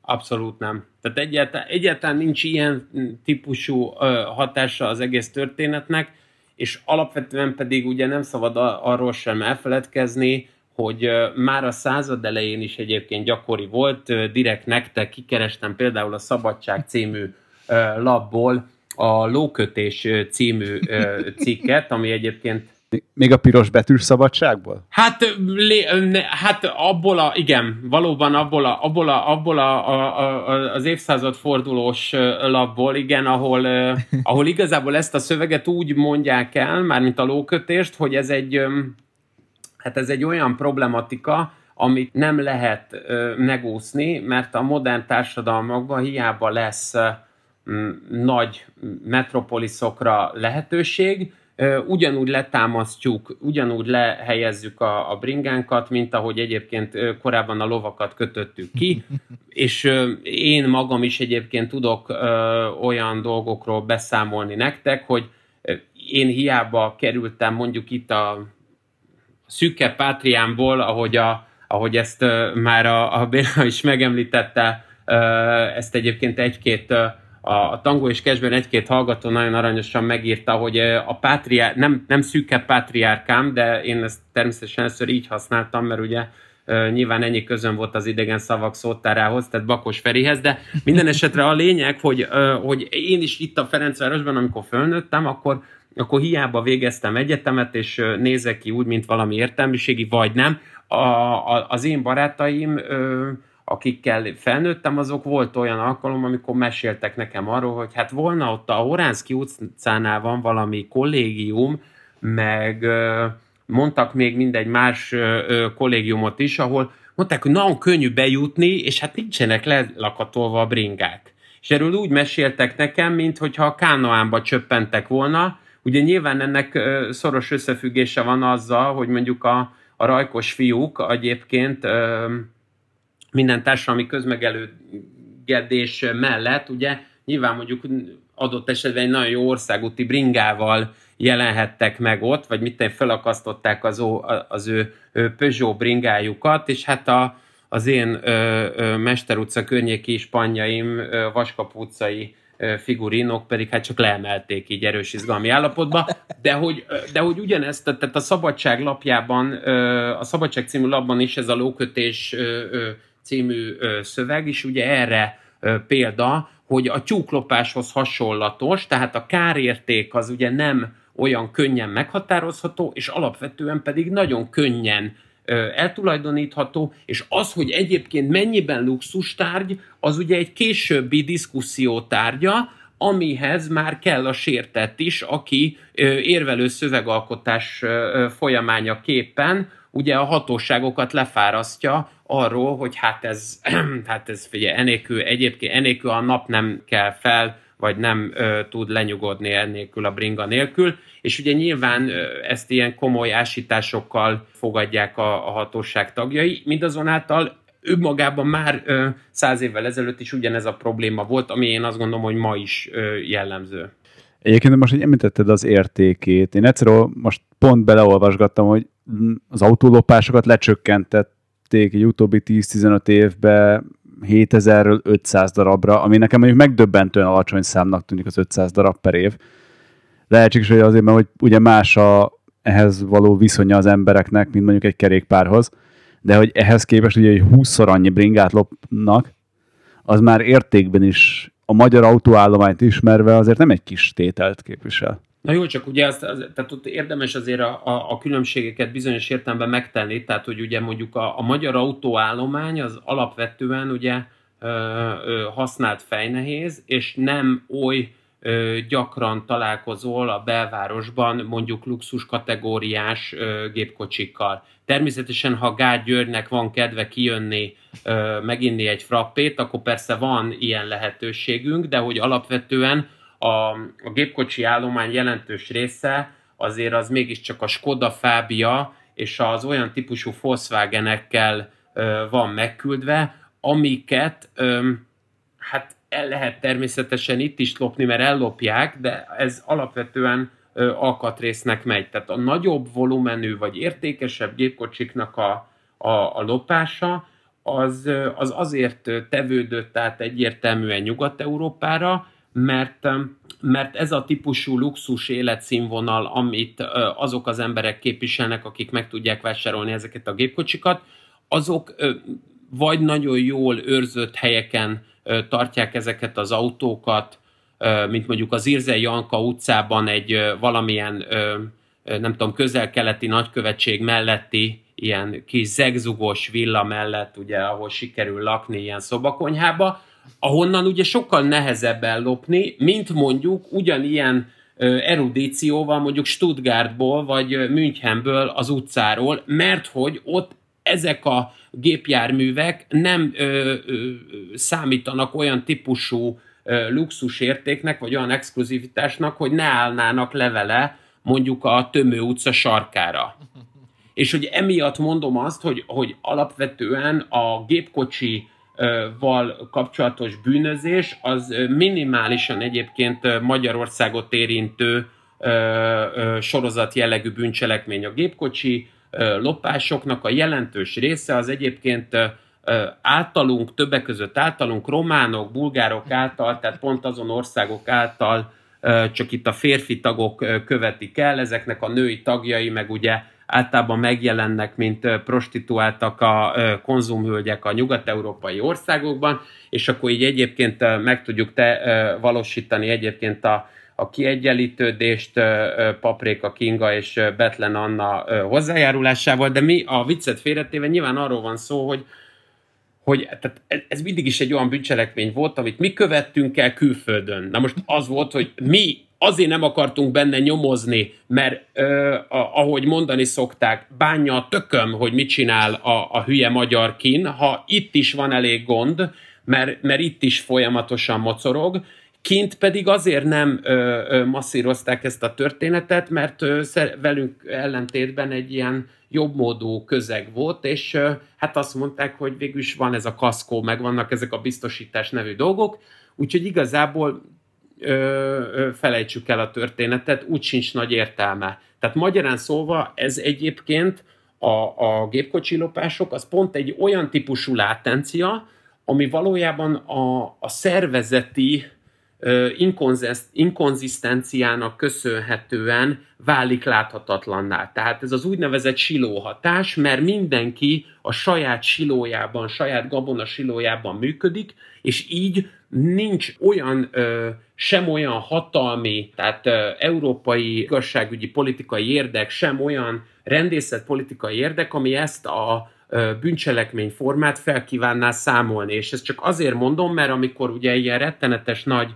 [SPEAKER 3] Abszolút nem. Tehát egyáltalán, egyáltalán nincs ilyen típusú ö, hatása az egész történetnek, és alapvetően pedig ugye nem szabad arról sem elfeledkezni, hogy már a század elején is egyébként gyakori volt, direkt nektek kikerestem például a Szabadság című labból a Lókötés című cikket, ami egyébként
[SPEAKER 1] még a piros betűs szabadságból?
[SPEAKER 3] Hát, lé, ne, hát abból a, igen, valóban abból, a, abból, a, abból a, a, a, az évszázad fordulós labból, igen, ahol, ahol igazából ezt a szöveget úgy mondják el, mármint a lókötést, hogy ez egy, hát ez egy olyan problematika, amit nem lehet megúszni, mert a modern társadalmakban hiába lesz nagy metropoliszokra lehetőség, ugyanúgy letámasztjuk, ugyanúgy lehelyezzük a, a bringánkat, mint ahogy egyébként korábban a lovakat kötöttük ki, és én magam is egyébként tudok olyan dolgokról beszámolni nektek, hogy én hiába kerültem mondjuk itt a szükke pátriámból, ahogy, a, ahogy ezt már a, a Béla is megemlítette, ezt egyébként egy-két a Tango és Kesben egy-két hallgató nagyon aranyosan megírta, hogy a pátriár, nem, nem szűke pátriárkám, de én ezt természetesen először így használtam, mert ugye nyilván ennyi közön volt az idegen szavak szótárához, tehát Bakos Ferihez, de minden esetre a lényeg, hogy, hogy én is itt a Ferencvárosban, amikor fölnőttem, akkor, akkor hiába végeztem egyetemet, és nézek ki úgy, mint valami értelmiségi, vagy nem. A, a, az én barátaim akikkel felnőttem, azok volt olyan alkalom, amikor meséltek nekem arról, hogy hát volna ott a Horánszki utcánál van valami kollégium, meg mondtak még mindegy más kollégiumot is, ahol mondták, hogy nagyon könnyű bejutni, és hát nincsenek lelakatolva a bringák. és erről úgy meséltek nekem, mintha a kánoánba csöppentek volna. Ugye nyilván ennek szoros összefüggése van azzal, hogy mondjuk a, a rajkos fiúk egyébként minden társadalmi közmegelőgedés mellett, ugye nyilván mondjuk adott esetben egy nagyon jó országúti bringával jelenhettek meg ott, vagy mit felakasztották az, ó, az ő, ő Peugeot bringájukat, és hát a, az én ö, ö, Mester utca környéki spanyjaim, ö, Vaskap utcai ö, figurinok pedig hát csak leemelték így erős izgalmi állapotba, de hogy, de hogy ugyanezt, tehát a Szabadság lapjában, ö, a Szabadság című lapban is ez a lókötés ö, ö, című szöveg is ugye erre példa, hogy a tyúklopáshoz hasonlatos, tehát a kárérték az ugye nem olyan könnyen meghatározható, és alapvetően pedig nagyon könnyen eltulajdonítható, és az, hogy egyébként mennyiben luxustárgy, az ugye egy későbbi diszkuszió tárgya, amihez már kell a sértett is, aki érvelő szövegalkotás folyamányaképpen ugye a hatóságokat lefárasztja arról, hogy hát ez, hát ez figyelj, enélkül, egyébként enélkül a nap nem kell fel, vagy nem ö, tud lenyugodni ennélkül a bringa nélkül, és ugye nyilván ö, ezt ilyen komoly ásításokkal fogadják a, a hatóság tagjai, mindazonáltal ő magában már ö, száz évvel ezelőtt is ugyanez a probléma volt, ami én azt gondolom, hogy ma is ö, jellemző.
[SPEAKER 1] Egyébként most, hogy említetted az értékét, én egyszerűen most pont beleolvasgattam, hogy az autólopásokat lecsökkentették egy utóbbi 10-15 évben 7000-ről 500 darabra, ami nekem mondjuk megdöbbentően alacsony számnak tűnik az 500 darab per év. Lehetséges, hogy azért, mert hogy ugye más a ehhez való viszonya az embereknek, mint mondjuk egy kerékpárhoz, de hogy ehhez képest ugye, hogy 20-szor annyi bringát lopnak, az már értékben is a magyar autóállományt ismerve azért nem egy kis tételt képvisel.
[SPEAKER 3] Na jó, csak ugye azt, az, tehát ott érdemes azért a, a, a különbségeket bizonyos értelemben megtenni, tehát hogy ugye mondjuk a, a magyar autóállomány az alapvetően ugye ö, ö, használt fejnehéz, és nem oly ö, gyakran találkozol a belvárosban mondjuk luxus kategóriás ö, gépkocsikkal. Természetesen, ha Gál Györgynek van kedve kijönni, ö, meginni egy frappét, akkor persze van ilyen lehetőségünk, de hogy alapvetően a, a gépkocsi állomány jelentős része azért az mégiscsak a Skoda Fábia és az olyan típusú Volkswagenekkel van megküldve, amiket ö, hát el lehet természetesen itt is lopni, mert ellopják, de ez alapvetően ö, alkatrésznek megy. Tehát a nagyobb volumenű vagy értékesebb gépkocsiknak a, a, a lopása az, az azért tevődött át egyértelműen Nyugat-Európára, mert, mert ez a típusú luxus életszínvonal, amit azok az emberek képviselnek, akik meg tudják vásárolni ezeket a gépkocsikat, azok vagy nagyon jól őrzött helyeken tartják ezeket az autókat, mint mondjuk az Irze Janka utcában egy valamilyen, nem tudom, közel-keleti nagykövetség melletti ilyen kis zegzugos villa mellett, ugye, ahol sikerül lakni ilyen szobakonyhába, ahonnan ugye sokkal nehezebb ellopni, mint mondjuk ugyanilyen erudícióval mondjuk Stuttgartból vagy Münchenből az utcáról, mert hogy ott ezek a gépjárművek nem ö, ö, számítanak olyan típusú ö, luxusértéknek, vagy olyan exkluzivitásnak, hogy ne állnának levele mondjuk a Tömő utca sarkára. És hogy emiatt mondom azt, hogy, hogy alapvetően a gépkocsi val kapcsolatos bűnözés, az minimálisan egyébként Magyarországot érintő sorozat jellegű bűncselekmény. A gépkocsi lopásoknak a jelentős része az egyébként általunk, többek között általunk, románok, bulgárok által, tehát pont azon országok által, csak itt a férfi tagok követik el, ezeknek a női tagjai, meg ugye általában megjelennek, mint prostituáltak a konzumhölgyek a nyugat-európai országokban, és akkor így egyébként meg tudjuk te valósítani egyébként a, a kiegyenlítődést Paprika Kinga és Betlen Anna hozzájárulásával, de mi a viccet félretéve nyilván arról van szó, hogy hogy tehát ez mindig is egy olyan bűncselekmény volt, amit mi követtünk el külföldön. Na most az volt, hogy mi azért nem akartunk benne nyomozni, mert ö, a, ahogy mondani szokták, bánja a tököm, hogy mit csinál a, a hülye magyar kín, ha itt is van elég gond, mert, mert itt is folyamatosan mocorog, Kint pedig azért nem ö, ö, masszírozták ezt a történetet, mert ö, velünk ellentétben egy ilyen jobbmódú közeg volt, és hát azt mondták, hogy végül is van ez a kaszkó, meg vannak ezek a biztosítás nevű dolgok, úgyhogy igazából ö, ö, felejtsük el a történetet, úgy sincs nagy értelme. Tehát magyarán szólva ez egyébként a, a gépkocsilopások, az pont egy olyan típusú látencia, ami valójában a, a szervezeti inkonzisztenciának köszönhetően válik láthatatlanná. Tehát ez az úgynevezett silóhatás, mert mindenki a saját silójában, saját gabona silójában működik, és így nincs olyan, sem olyan hatalmi, tehát európai igazságügyi politikai érdek, sem olyan rendészet politikai érdek, ami ezt a bűncselekmény formát felkívánná számolni. És ezt csak azért mondom, mert amikor ugye ilyen rettenetes nagy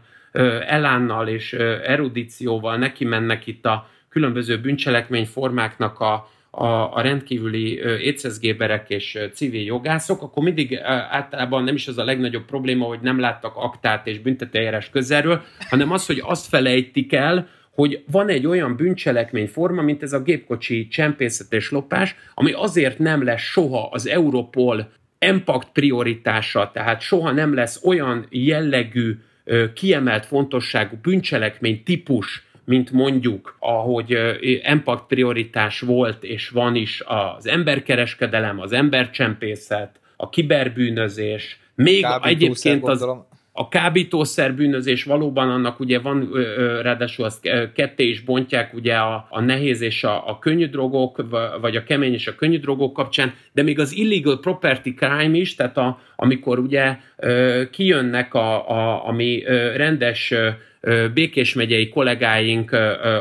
[SPEAKER 3] elánnal és erudícióval neki mennek itt a különböző bűncselekmény formáknak a, a, a rendkívüli éceszgéberek és civil jogászok, akkor mindig általában nem is az a legnagyobb probléma, hogy nem láttak aktát és büntetőjárás közelről, hanem az, hogy azt felejtik el, hogy van egy olyan bűncselekmény forma, mint ez a gépkocsi csempészet és lopás, ami azért nem lesz soha az Europol impact prioritása, tehát soha nem lesz olyan jellegű kiemelt fontosságú bűncselekmény típus, mint mondjuk, ahogy impact prioritás volt és van is az emberkereskedelem, az embercsempészet, a kiberbűnözés, még egyébként az, a kábítószer bűnözés valóban annak ugye van, ráadásul azt ketté is bontják ugye a, a nehéz és a, a könnyű drogok, vagy a kemény és a könnyű drogok kapcsán, de még az illegal property crime is, tehát a, amikor ugye kijönnek a, a, ami rendes Békés megyei kollégáink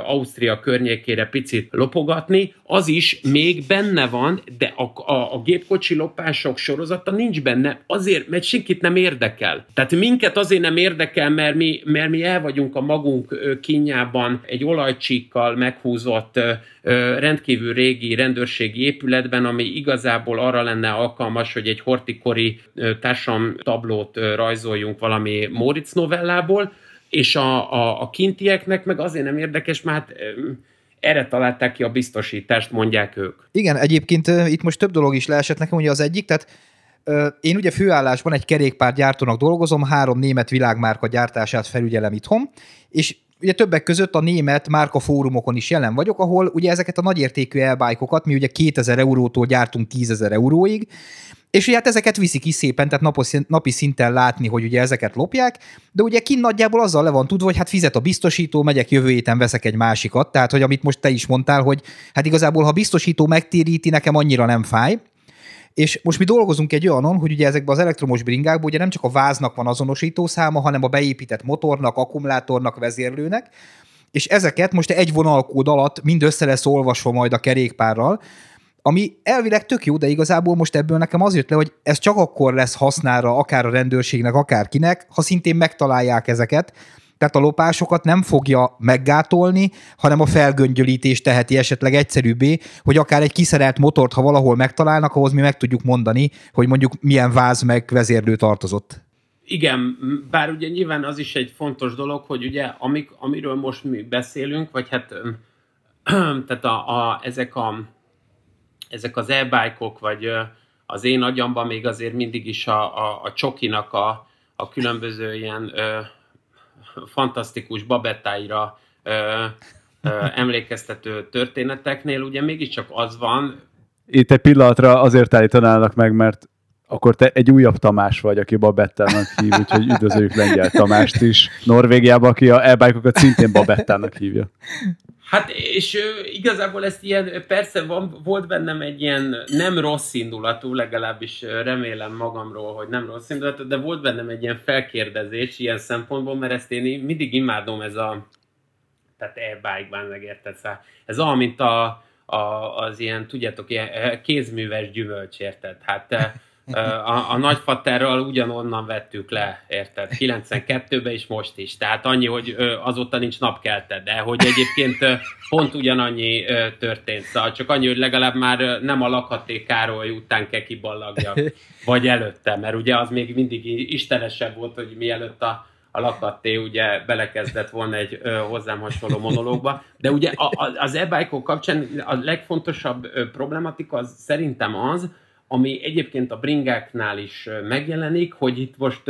[SPEAKER 3] Ausztria környékére picit lopogatni, az is még benne van, de a, a, a gépkocsi lopások sorozata nincs benne, azért, mert senkit nem érdekel. Tehát minket azért nem érdekel, mert mi, mert mi el vagyunk a magunk kínjában egy olajcsíkkal meghúzott rendkívül régi rendőrségi épületben, ami igazából arra lenne alkalmas, hogy egy hortikori társam tablót rajzoljunk valami Moritz novellából, és a, a, a kintieknek meg azért nem érdekes, mert hát erre találták ki a biztosítást, mondják ők.
[SPEAKER 2] Igen, egyébként itt most több dolog is leesett nekem, ugye az egyik, tehát én ugye főállásban egy kerékpárgyártónak dolgozom, három német világmárka gyártását felügyelem itthon, és ugye többek között a német márka fórumokon is jelen vagyok, ahol ugye ezeket a nagyértékű elbájkokat mi ugye 2000 eurótól gyártunk 10 euróig, és ugye hát ezeket viszik ki szépen, tehát napos, napi szinten látni, hogy ugye ezeket lopják, de ugye kint nagyjából azzal le van tudva, hogy hát fizet a biztosító, megyek jövő héten veszek egy másikat, tehát hogy amit most te is mondtál, hogy hát igazából ha a biztosító megtéríti, nekem annyira nem fáj, és most mi dolgozunk egy olyanon, hogy ugye ezekben az elektromos bringákban ugye nem csak a váznak van azonosító száma, hanem a beépített motornak, akkumulátornak, vezérlőnek, és ezeket most egy vonalkód alatt mind össze lesz olvasva majd a kerékpárral, ami elvileg tök jó, de igazából most ebből nekem az jött le, hogy ez csak akkor lesz hasznára akár a rendőrségnek, akár kinek, ha szintén megtalálják ezeket, tehát a lopásokat nem fogja meggátolni, hanem a felgöngyölítés teheti esetleg egyszerűbbé, hogy akár egy kiszerelt motort, ha valahol megtalálnak, ahhoz mi meg tudjuk mondani, hogy mondjuk milyen váz meg vezérlő tartozott.
[SPEAKER 3] Igen, bár ugye nyilván az is egy fontos dolog, hogy ugye amik, amiről most mi beszélünk, vagy hát tehát a, a, ezek a ezek az e vagy az én agyamban még azért mindig is a, a, a csokinak a, a különböző ilyen fantasztikus babettáira ö, ö, emlékeztető történeteknél, ugye mégiscsak az van.
[SPEAKER 1] Itt egy pillanatra azért állítanának meg, mert akkor te egy újabb Tamás vagy, aki Babettának hív, úgyhogy üdvözöljük Lengyel Tamást is. Norvégiában, aki a e szintén Babettának hívja.
[SPEAKER 3] Hát, és igazából ezt ilyen, persze van, volt bennem egy ilyen nem rossz indulatú, legalábbis remélem magamról, hogy nem rossz indulatú, de volt bennem egy ilyen felkérdezés ilyen szempontból, mert ezt én mindig imádom ez a, tehát e-bike-ban megérted, ez olyan, mint a, a, az ilyen, tudjátok, ilyen kézműves gyümölcs, érted? Hát A, a nagyfaterral ugyanonnan vettük le, érted? 92-ben is most is. Tehát annyi, hogy azóta nincs napkelte, de hogy egyébként pont ugyanannyi történt. Szóval csak annyi, hogy legalább már nem a lakhaték Károly után kell kiballagja, vagy előtte, mert ugye az még mindig istenesebb volt, hogy mielőtt a a lakatté ugye belekezdett volna egy ö, hozzám hasonló monológba, de ugye a, a, az e kapcsán a legfontosabb ö, problematika az szerintem az, ami egyébként a bringáknál is megjelenik, hogy itt most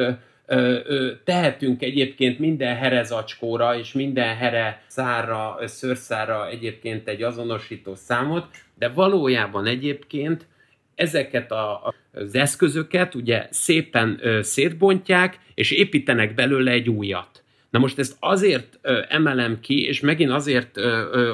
[SPEAKER 3] tehetünk egyébként minden herezacskóra és minden here szárra, szőrszára egyébként egy azonosító számot, de valójában egyébként ezeket a, az eszközöket ugye szépen ö, szétbontják, és építenek belőle egy újat. Na most ezt azért ö, emelem ki, és megint azért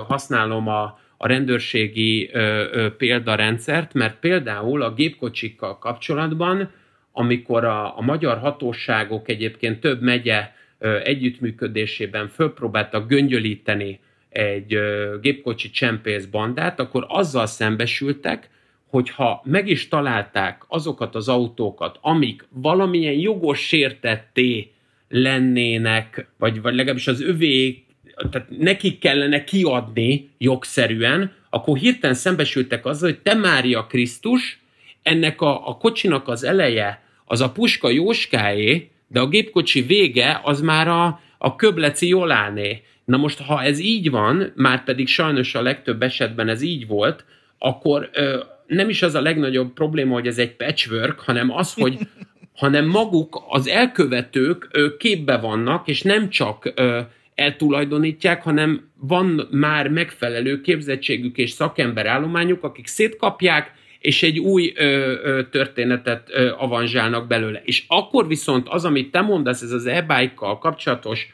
[SPEAKER 3] használom a, a rendőrségi ö, ö, példarendszert, mert például a gépkocsikkal kapcsolatban, amikor a, a magyar hatóságok egyébként több megye ö, együttműködésében fölpróbáltak göngyölíteni egy ö, gépkocsi csempész bandát, akkor azzal szembesültek, hogyha meg is találták azokat az autókat, amik valamilyen jogos sértetté lennének, vagy, vagy legalábbis az övé, tehát nekik kellene kiadni jogszerűen, akkor hirtelen szembesültek azzal, hogy te Mária Krisztus, ennek a, a kocsinak az eleje az a puska Jóskáé, de a gépkocsi vége az már a, a köbleci Joláné. Na most, ha ez így van, már pedig sajnos a legtöbb esetben ez így volt, akkor ö, nem is az a legnagyobb probléma, hogy ez egy patchwork, hanem az, hogy hanem maguk az elkövetők ö, képbe vannak, és nem csak ö, eltulajdonítják, hanem van már megfelelő képzettségük és szakemberállományuk, akik szétkapják, és egy új ö, ö, történetet ö, avanzsálnak belőle. És akkor viszont az, amit te mondasz, ez az e kapcsolatos,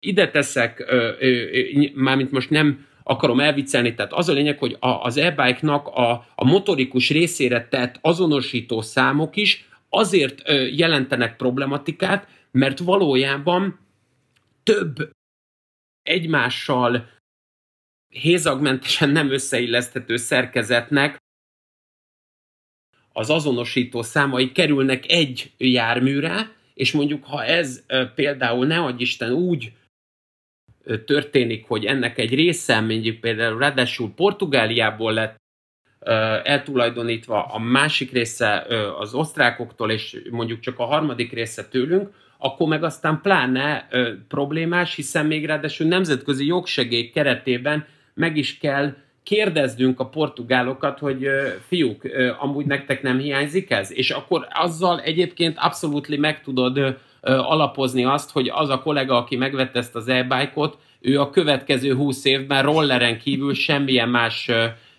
[SPEAKER 3] ide teszek, ö, ö, ö, mármint most nem akarom elviccelni, tehát az a lényeg, hogy a, az e-bike-nak a, a motorikus részére tett azonosító számok is azért ö, jelentenek problematikát, mert valójában több egymással hézagmentesen nem összeilleszthető szerkezetnek az azonosító számai kerülnek egy járműre, és mondjuk ha ez például ne adj Isten úgy történik, hogy ennek egy része, mondjuk például ráadásul Portugáliából lett eltulajdonítva, a másik része az osztrákoktól, és mondjuk csak a harmadik része tőlünk, akkor meg aztán pláne problémás, hiszen még ráadásul nemzetközi jogsegély keretében meg is kell kérdeznünk a portugálokat, hogy fiúk, amúgy nektek nem hiányzik ez? És akkor azzal egyébként abszolút meg tudod alapozni azt, hogy az a kollega, aki megvette ezt az e-bike-ot, ő a következő 20 évben rolleren kívül semmilyen más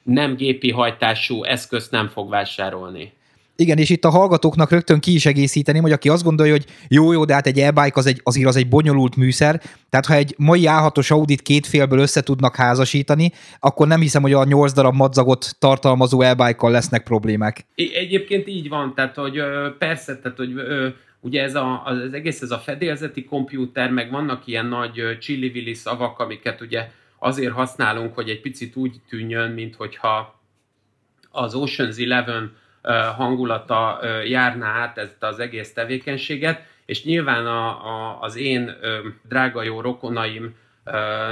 [SPEAKER 3] nem gépi hajtású eszközt nem fog vásárolni.
[SPEAKER 2] Igen, és itt a hallgatóknak rögtön ki is egészíteném, hogy aki azt gondolja, hogy jó, jó, de hát egy e-bike az egy, azért az egy bonyolult műszer, tehát ha egy mai A6-os Audit két félből össze tudnak házasítani, akkor nem hiszem, hogy a 8 darab madzagot tartalmazó e-bike lesznek problémák.
[SPEAKER 3] Egyébként így van, tehát hogy persze, tehát hogy ugye ez a, az egész ez a fedélzeti kompjúter, meg vannak ilyen nagy chili szavak, amiket ugye azért használunk, hogy egy picit úgy tűnjön, mint hogyha az Ocean's Eleven hangulata járná át ezt az egész tevékenységet, és nyilván a, a, az én drága jó rokonaim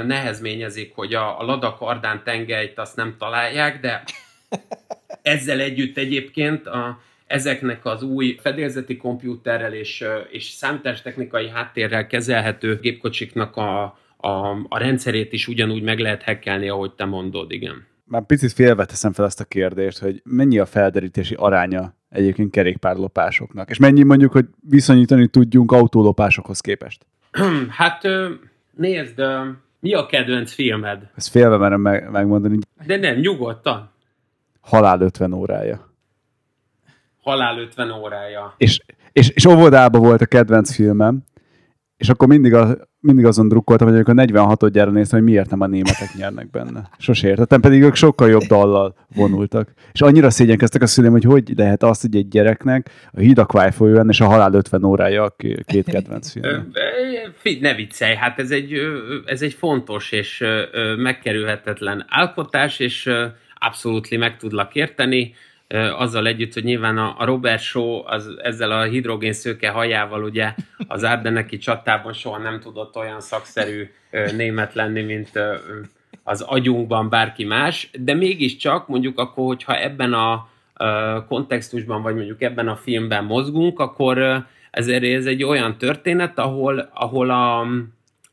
[SPEAKER 3] nehezményezik, hogy a, a Lada Kardán tengelyt azt nem találják, de ezzel együtt egyébként a, ezeknek az új fedélzeti kompjúterrel és, és számítástechnikai háttérrel kezelhető gépkocsiknak a, a, a rendszerét is ugyanúgy meg lehet hekkelni, ahogy te mondod, igen.
[SPEAKER 1] Már picit félve teszem fel azt a kérdést, hogy mennyi a felderítési aránya egyébként kerékpárlopásoknak, és mennyi mondjuk, hogy viszonyítani tudjunk autólopásokhoz képest?
[SPEAKER 3] hát nézd, mi a kedvenc filmed?
[SPEAKER 1] Ezt félve merem meg, megmondani.
[SPEAKER 3] De nem, nyugodtan.
[SPEAKER 1] Halál 50 órája.
[SPEAKER 3] Halál 50 órája.
[SPEAKER 1] És, és, és óvodában volt a kedvenc filmem, és akkor mindig, a, mindig azon drukkoltam, hogy a 46-odjára néztem, hogy miért nem a németek nyernek benne. Sose értettem, pedig ők sokkal jobb dallal vonultak. És annyira szégyenkeztek a szüleim, hogy hogy lehet azt, hogy egy gyereknek a Hidakvály folyóan és a Halál 50 órája a két kedvenc film.
[SPEAKER 3] ne viccelj, hát ez egy, ez egy fontos és megkerülhetetlen alkotás, és abszolút meg tudlak érteni azzal együtt, hogy nyilván a, Robert Shaw az, ezzel a hidrogén szőke hajával ugye az Ardeneki csatában soha nem tudott olyan szakszerű német lenni, mint az agyunkban bárki más, de mégiscsak mondjuk akkor, hogyha ebben a kontextusban, vagy mondjuk ebben a filmben mozgunk, akkor ezért ez egy olyan történet, ahol, ahol, a,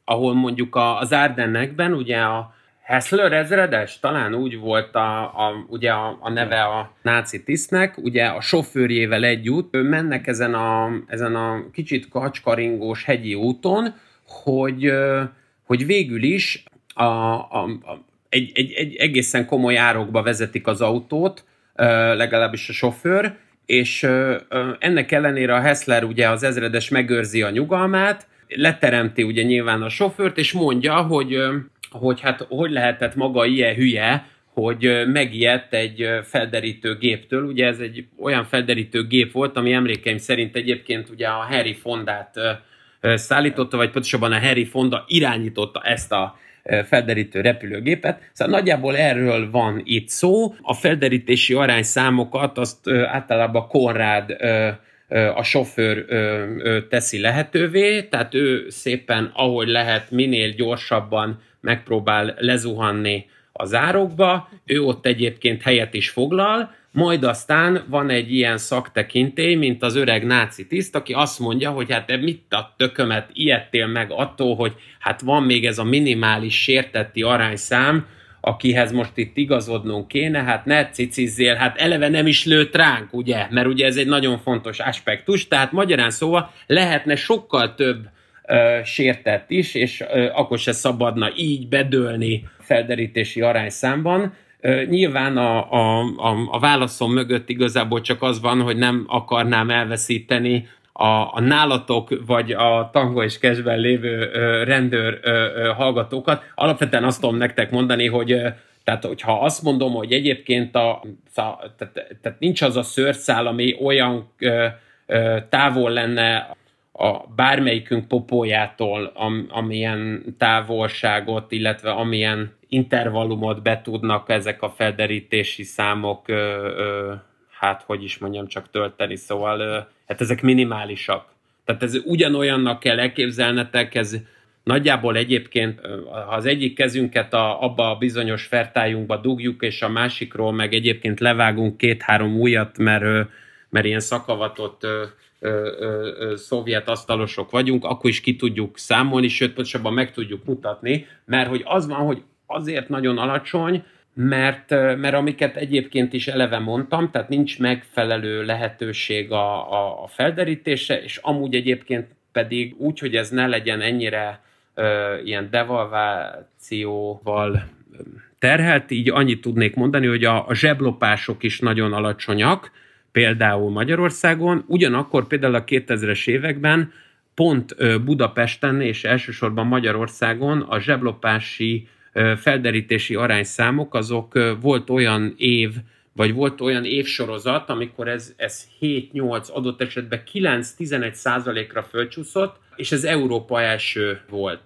[SPEAKER 3] ahol mondjuk az Ardennekben ugye a Hessler ezredes, talán úgy volt a, a, ugye a, a neve a náci tisztnek, ugye a sofőrjével együtt mennek ezen a, ezen a kicsit kacskaringós hegyi úton, hogy, hogy végül is a, a, a, egy, egy, egy egészen komoly árokba vezetik az autót, legalábbis a sofőr, és ennek ellenére a Hessler ugye az ezredes megőrzi a nyugalmát, leteremti ugye nyilván a sofőrt, és mondja, hogy, hogy hát hogy lehetett maga ilyen hülye, hogy megijedt egy felderítő géptől. Ugye ez egy olyan felderítő gép volt, ami emlékeim szerint egyébként ugye a Harry Fondát szállította, vagy pontosabban a Harry Fonda irányította ezt a felderítő repülőgépet. Szóval nagyjából erről van itt szó. A felderítési arányszámokat azt általában Konrád a sofőr teszi lehetővé, tehát ő szépen, ahogy lehet, minél gyorsabban megpróbál lezuhanni az árokba, ő ott egyébként helyet is foglal, majd aztán van egy ilyen szaktekintély, mint az öreg náci tiszt, aki azt mondja, hogy hát mit a tökömet ilyettél meg attól, hogy hát van még ez a minimális sértetti arányszám, akihez most itt igazodnunk kéne, hát ne cicizzél, hát eleve nem is lőtt ránk, ugye, mert ugye ez egy nagyon fontos aspektus, tehát magyarán szóval lehetne sokkal több ö, sértett is, és ö, akkor se szabadna így bedőlni felderítési arányszámban, Nyilván a, a, a, a válaszom mögött igazából csak az van, hogy nem akarnám elveszíteni a, a nálatok vagy a tango és kesben lévő ö, rendőr ö, ö, hallgatókat. Alapvetően azt tudom nektek mondani, hogy ö, tehát, hogyha azt mondom, hogy egyébként a, tehát, tehát nincs az a szőrszál, ami olyan ö, ö, távol lenne a bármelyikünk popójától, am, amilyen távolságot, illetve amilyen intervallumot be tudnak ezek a felderítési számok, ö, ö, hát hogy is mondjam, csak tölteni, szóval ö, hát ezek minimálisak. Tehát ez ugyanolyannak kell elképzelnetek, ez nagyjából egyébként, ha az egyik kezünket a, abba a bizonyos fertájunkba dugjuk, és a másikról meg egyébként levágunk két-három újat, mert, mert ilyen szakavatott ö, szovjet asztalosok vagyunk, akkor is ki tudjuk számolni, sőt, pontosabban meg tudjuk mutatni, mert hogy az van, hogy azért nagyon alacsony, mert, mert amiket egyébként is eleve mondtam, tehát nincs megfelelő lehetőség a, a, a felderítése, és amúgy egyébként pedig úgy, hogy ez ne legyen ennyire ö, ilyen devalvációval terhelt, így annyit tudnék mondani, hogy a, a zseblopások is nagyon alacsonyak, például Magyarországon, ugyanakkor például a 2000-es években pont Budapesten és elsősorban Magyarországon a zseblopási felderítési arányszámok, azok volt olyan év, vagy volt olyan évsorozat, amikor ez, ez 7-8, adott esetben 9-11 százalékra fölcsúszott, és ez Európa első volt.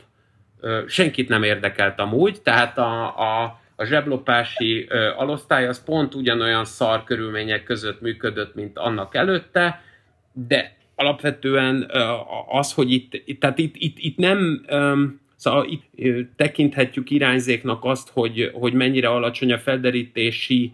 [SPEAKER 3] Senkit nem érdekelt amúgy, tehát a, a, a zseblopási alosztály az pont ugyanolyan szar körülmények között működött, mint annak előtte, de alapvetően az, hogy itt, tehát itt, itt, itt nem, szóval itt tekinthetjük irányzéknak azt, hogy, hogy mennyire alacsony a felderítési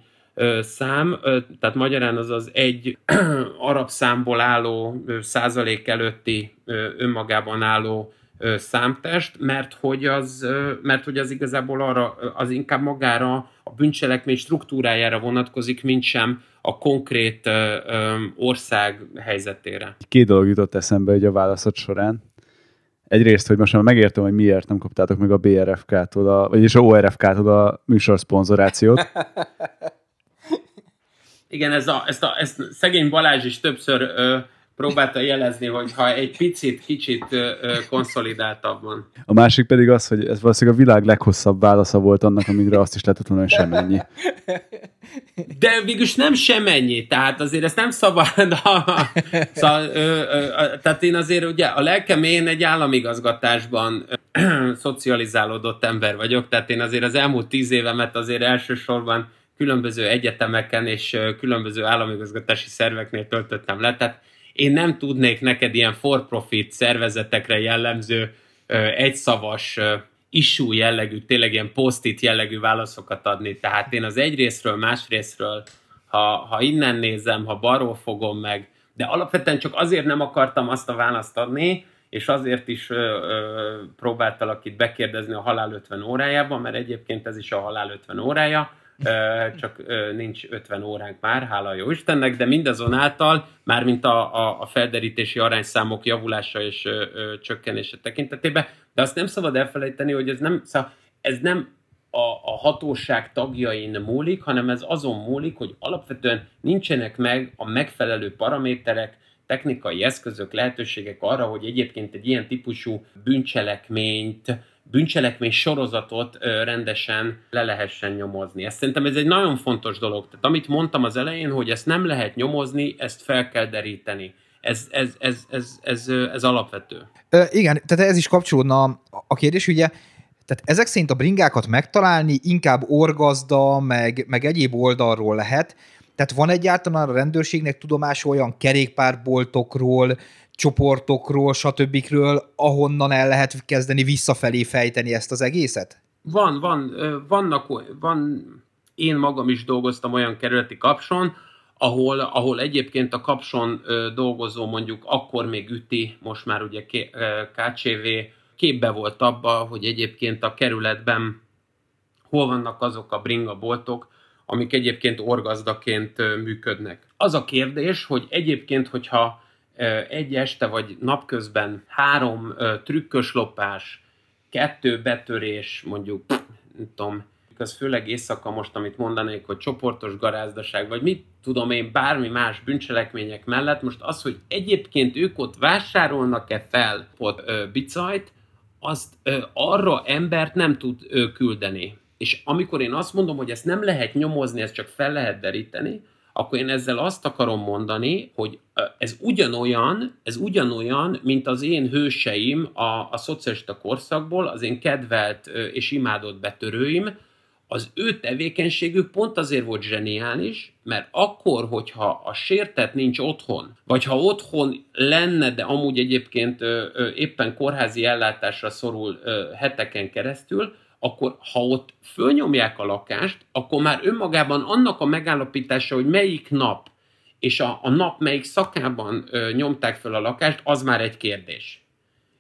[SPEAKER 3] szám, tehát magyarán az az egy arab számból álló százalék előtti önmagában álló számtest, mert hogy az, mert hogy az igazából arra, az inkább magára a bűncselekmény struktúrájára vonatkozik, mint sem a konkrét ország helyzetére.
[SPEAKER 1] Két dolog jutott eszembe hogy a válaszod során. Egyrészt, hogy most már megértem, hogy miért nem kaptátok meg a BRFK-tól, a, vagyis a ORFK-tól a műsor szponzorációt.
[SPEAKER 3] Igen, ez a, ezt, a, ezt szegény Balázs is többször ö, próbálta jelezni, hogy ha egy picit, kicsit konszolidáltabban.
[SPEAKER 1] A másik pedig az, hogy ez valószínűleg a világ leghosszabb válasza volt annak, amikre azt is lehetett volna, hogy semennyi.
[SPEAKER 3] De végülis nem semennyi, tehát azért ezt nem szabad. Szóval, ö, ö, tehát én azért ugye a lelkem én egy államigazgatásban szocializálódott ember vagyok, tehát én azért az elmúlt tíz évemet azért elsősorban különböző egyetemeken és különböző államigazgatási szerveknél töltöttem le, tehát én nem tudnék neked ilyen for-profit szervezetekre jellemző egyszavas issue jellegű, tényleg ilyen post jellegű válaszokat adni. Tehát én az egyrésztről, másrésztről, ha, ha innen nézem, ha balról fogom meg, de alapvetően csak azért nem akartam azt a választ adni, és azért is ö, ö, próbáltalak itt bekérdezni a halál 50 órájában, mert egyébként ez is a halál 50 órája, csak ö, nincs 50 óránk már, hála jó Istennek, de mindazonáltal, mármint a, a, a felderítési arányszámok javulása és ö, ö, csökkenése tekintetében, de azt nem szabad elfelejteni, hogy ez nem, szóval ez nem a, a hatóság tagjain múlik, hanem ez azon múlik, hogy alapvetően nincsenek meg a megfelelő paraméterek, technikai eszközök, lehetőségek arra, hogy egyébként egy ilyen típusú bűncselekményt, bűncselekmény sorozatot rendesen le lehessen nyomozni. Ezt szerintem ez egy nagyon fontos dolog. Tehát amit mondtam az elején, hogy ezt nem lehet nyomozni, ezt fel kell deríteni. Ez, ez, ez, ez, ez, ez alapvető.
[SPEAKER 2] Ö, igen, tehát ez is kapcsolódna a kérdés, ugye, tehát ezek szerint a bringákat megtalálni inkább orgazda, meg, meg egyéb oldalról lehet, tehát van egyáltalán a rendőrségnek tudomás olyan kerékpárboltokról, csoportokról, stb., ahonnan el lehet kezdeni visszafelé fejteni ezt az egészet?
[SPEAKER 3] Van, van, vannak, van, én magam is dolgoztam olyan kerületi kapson, ahol, ahol egyébként a kapson dolgozó mondjuk akkor még üti, most már ugye KCV képbe volt abba, hogy egyébként a kerületben hol vannak azok a bringaboltok, amik egyébként orgazdaként működnek. Az a kérdés, hogy egyébként, hogyha egy este vagy napközben három trükkös lopás, kettő betörés, mondjuk, nem tudom, az főleg éjszaka most, amit mondanék, hogy csoportos garázdaság, vagy mit tudom én, bármi más bűncselekmények mellett, most az, hogy egyébként ők ott vásárolnak-e fel ott ö, bicajt, azt ö, arra embert nem tud ö, küldeni. És amikor én azt mondom, hogy ezt nem lehet nyomozni, ezt csak fel lehet deríteni, akkor én ezzel azt akarom mondani, hogy ez ugyanolyan, ez ugyanolyan, mint az én hőseim a, a szocialista korszakból, az én kedvelt és imádott betörőim, az ő tevékenységük pont azért volt zseniális, mert akkor, hogyha a sértet nincs otthon, vagy ha otthon lenne, de amúgy egyébként éppen kórházi ellátásra szorul ö, heteken keresztül, akkor ha ott fölnyomják a lakást, akkor már önmagában annak a megállapítása, hogy melyik nap és a, a nap melyik szakában ö, nyomták föl a lakást, az már egy kérdés.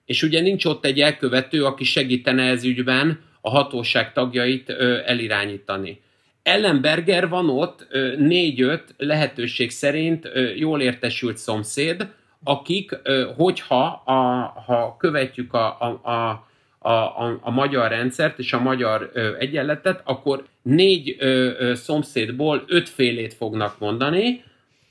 [SPEAKER 3] És ugye nincs ott egy elkövető, aki segítene ez ügyben a hatóság tagjait ö, elirányítani. Ellenberger van ott négy-öt lehetőség szerint ö, jól értesült szomszéd, akik, ö, hogyha a, ha követjük a, a, a a, a, a magyar rendszert és a magyar ö, egyenletet, akkor négy ö, ö, szomszédból ötfélét fognak mondani.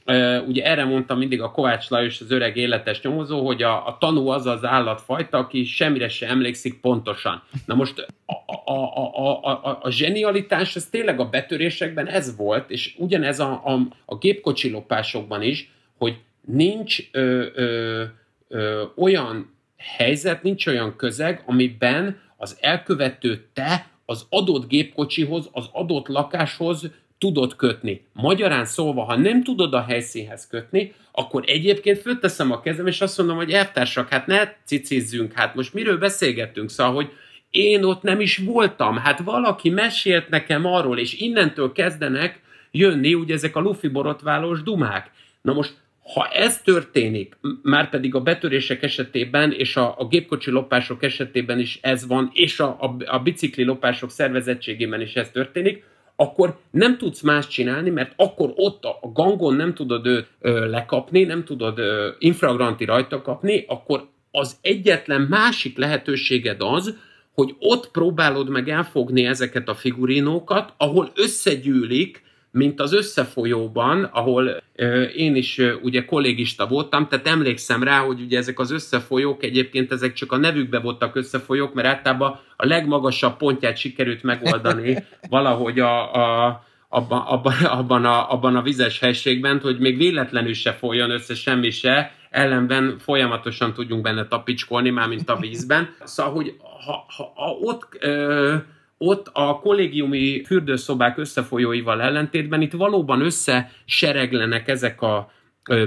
[SPEAKER 3] Ö, ugye erre mondtam mindig a Kovács Lajos, az öreg életes nyomozó, hogy a, a tanú az az állatfajta, aki semmire se emlékszik pontosan. Na most a, a, a, a, a, a zsenialitás, ez tényleg a betörésekben ez volt, és ugyanez a, a, a gépkocsilopásokban is, hogy nincs ö, ö, ö, olyan helyzet, nincs olyan közeg, amiben az elkövető te az adott gépkocsihoz, az adott lakáshoz tudod kötni. Magyarán szólva, ha nem tudod a helyszínhez kötni, akkor egyébként fölteszem a kezem, és azt mondom, hogy eltársak, hát ne cicizzünk, hát most miről beszélgettünk, szóval, hogy én ott nem is voltam, hát valaki mesélt nekem arról, és innentől kezdenek jönni ugye ezek a lufi borotválós dumák. Na most ha ez történik, már pedig a betörések esetében és a, a gépkocsi lopások esetében is ez van, és a, a, a bicikli lopások szervezettségében is ez történik, akkor nem tudsz más csinálni, mert akkor ott a, a gangon nem tudod ő, ö, lekapni, nem tudod ö, infragranti rajta kapni, akkor az egyetlen másik lehetőséged az, hogy ott próbálod meg elfogni ezeket a figurinókat, ahol összegyűlik mint az összefolyóban, ahol ö, én is ö, ugye kollégista voltam, tehát emlékszem rá, hogy ugye ezek az összefolyók egyébként ezek csak a nevükbe voltak összefolyók, mert általában a legmagasabb pontját sikerült megoldani valahogy a, a abban, abban, abban, a, abban a vizes helységben, hogy még véletlenül se folyjon össze semmi se, ellenben folyamatosan tudjunk benne tapicskolni, már mint a vízben. Szóval, hogy ha, ha, ha ott ö, ott a kollégiumi fürdőszobák összefolyóival ellentétben itt valóban összesereglenek ezek a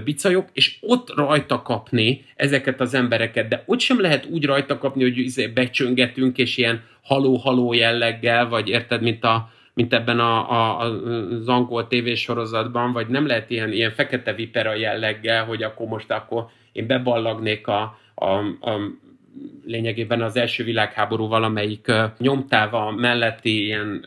[SPEAKER 3] bicajok, és ott rajta kapni ezeket az embereket, de ott sem lehet úgy rajta kapni, hogy izé becsöngetünk, és ilyen haló-haló jelleggel, vagy érted, mint, a, mint ebben a, a, az angol tévésorozatban, vagy nem lehet ilyen, ilyen fekete vipera jelleggel, hogy akkor most akkor én beballagnék a, a, a lényegében az első világháború valamelyik nyomtáva melletti ilyen,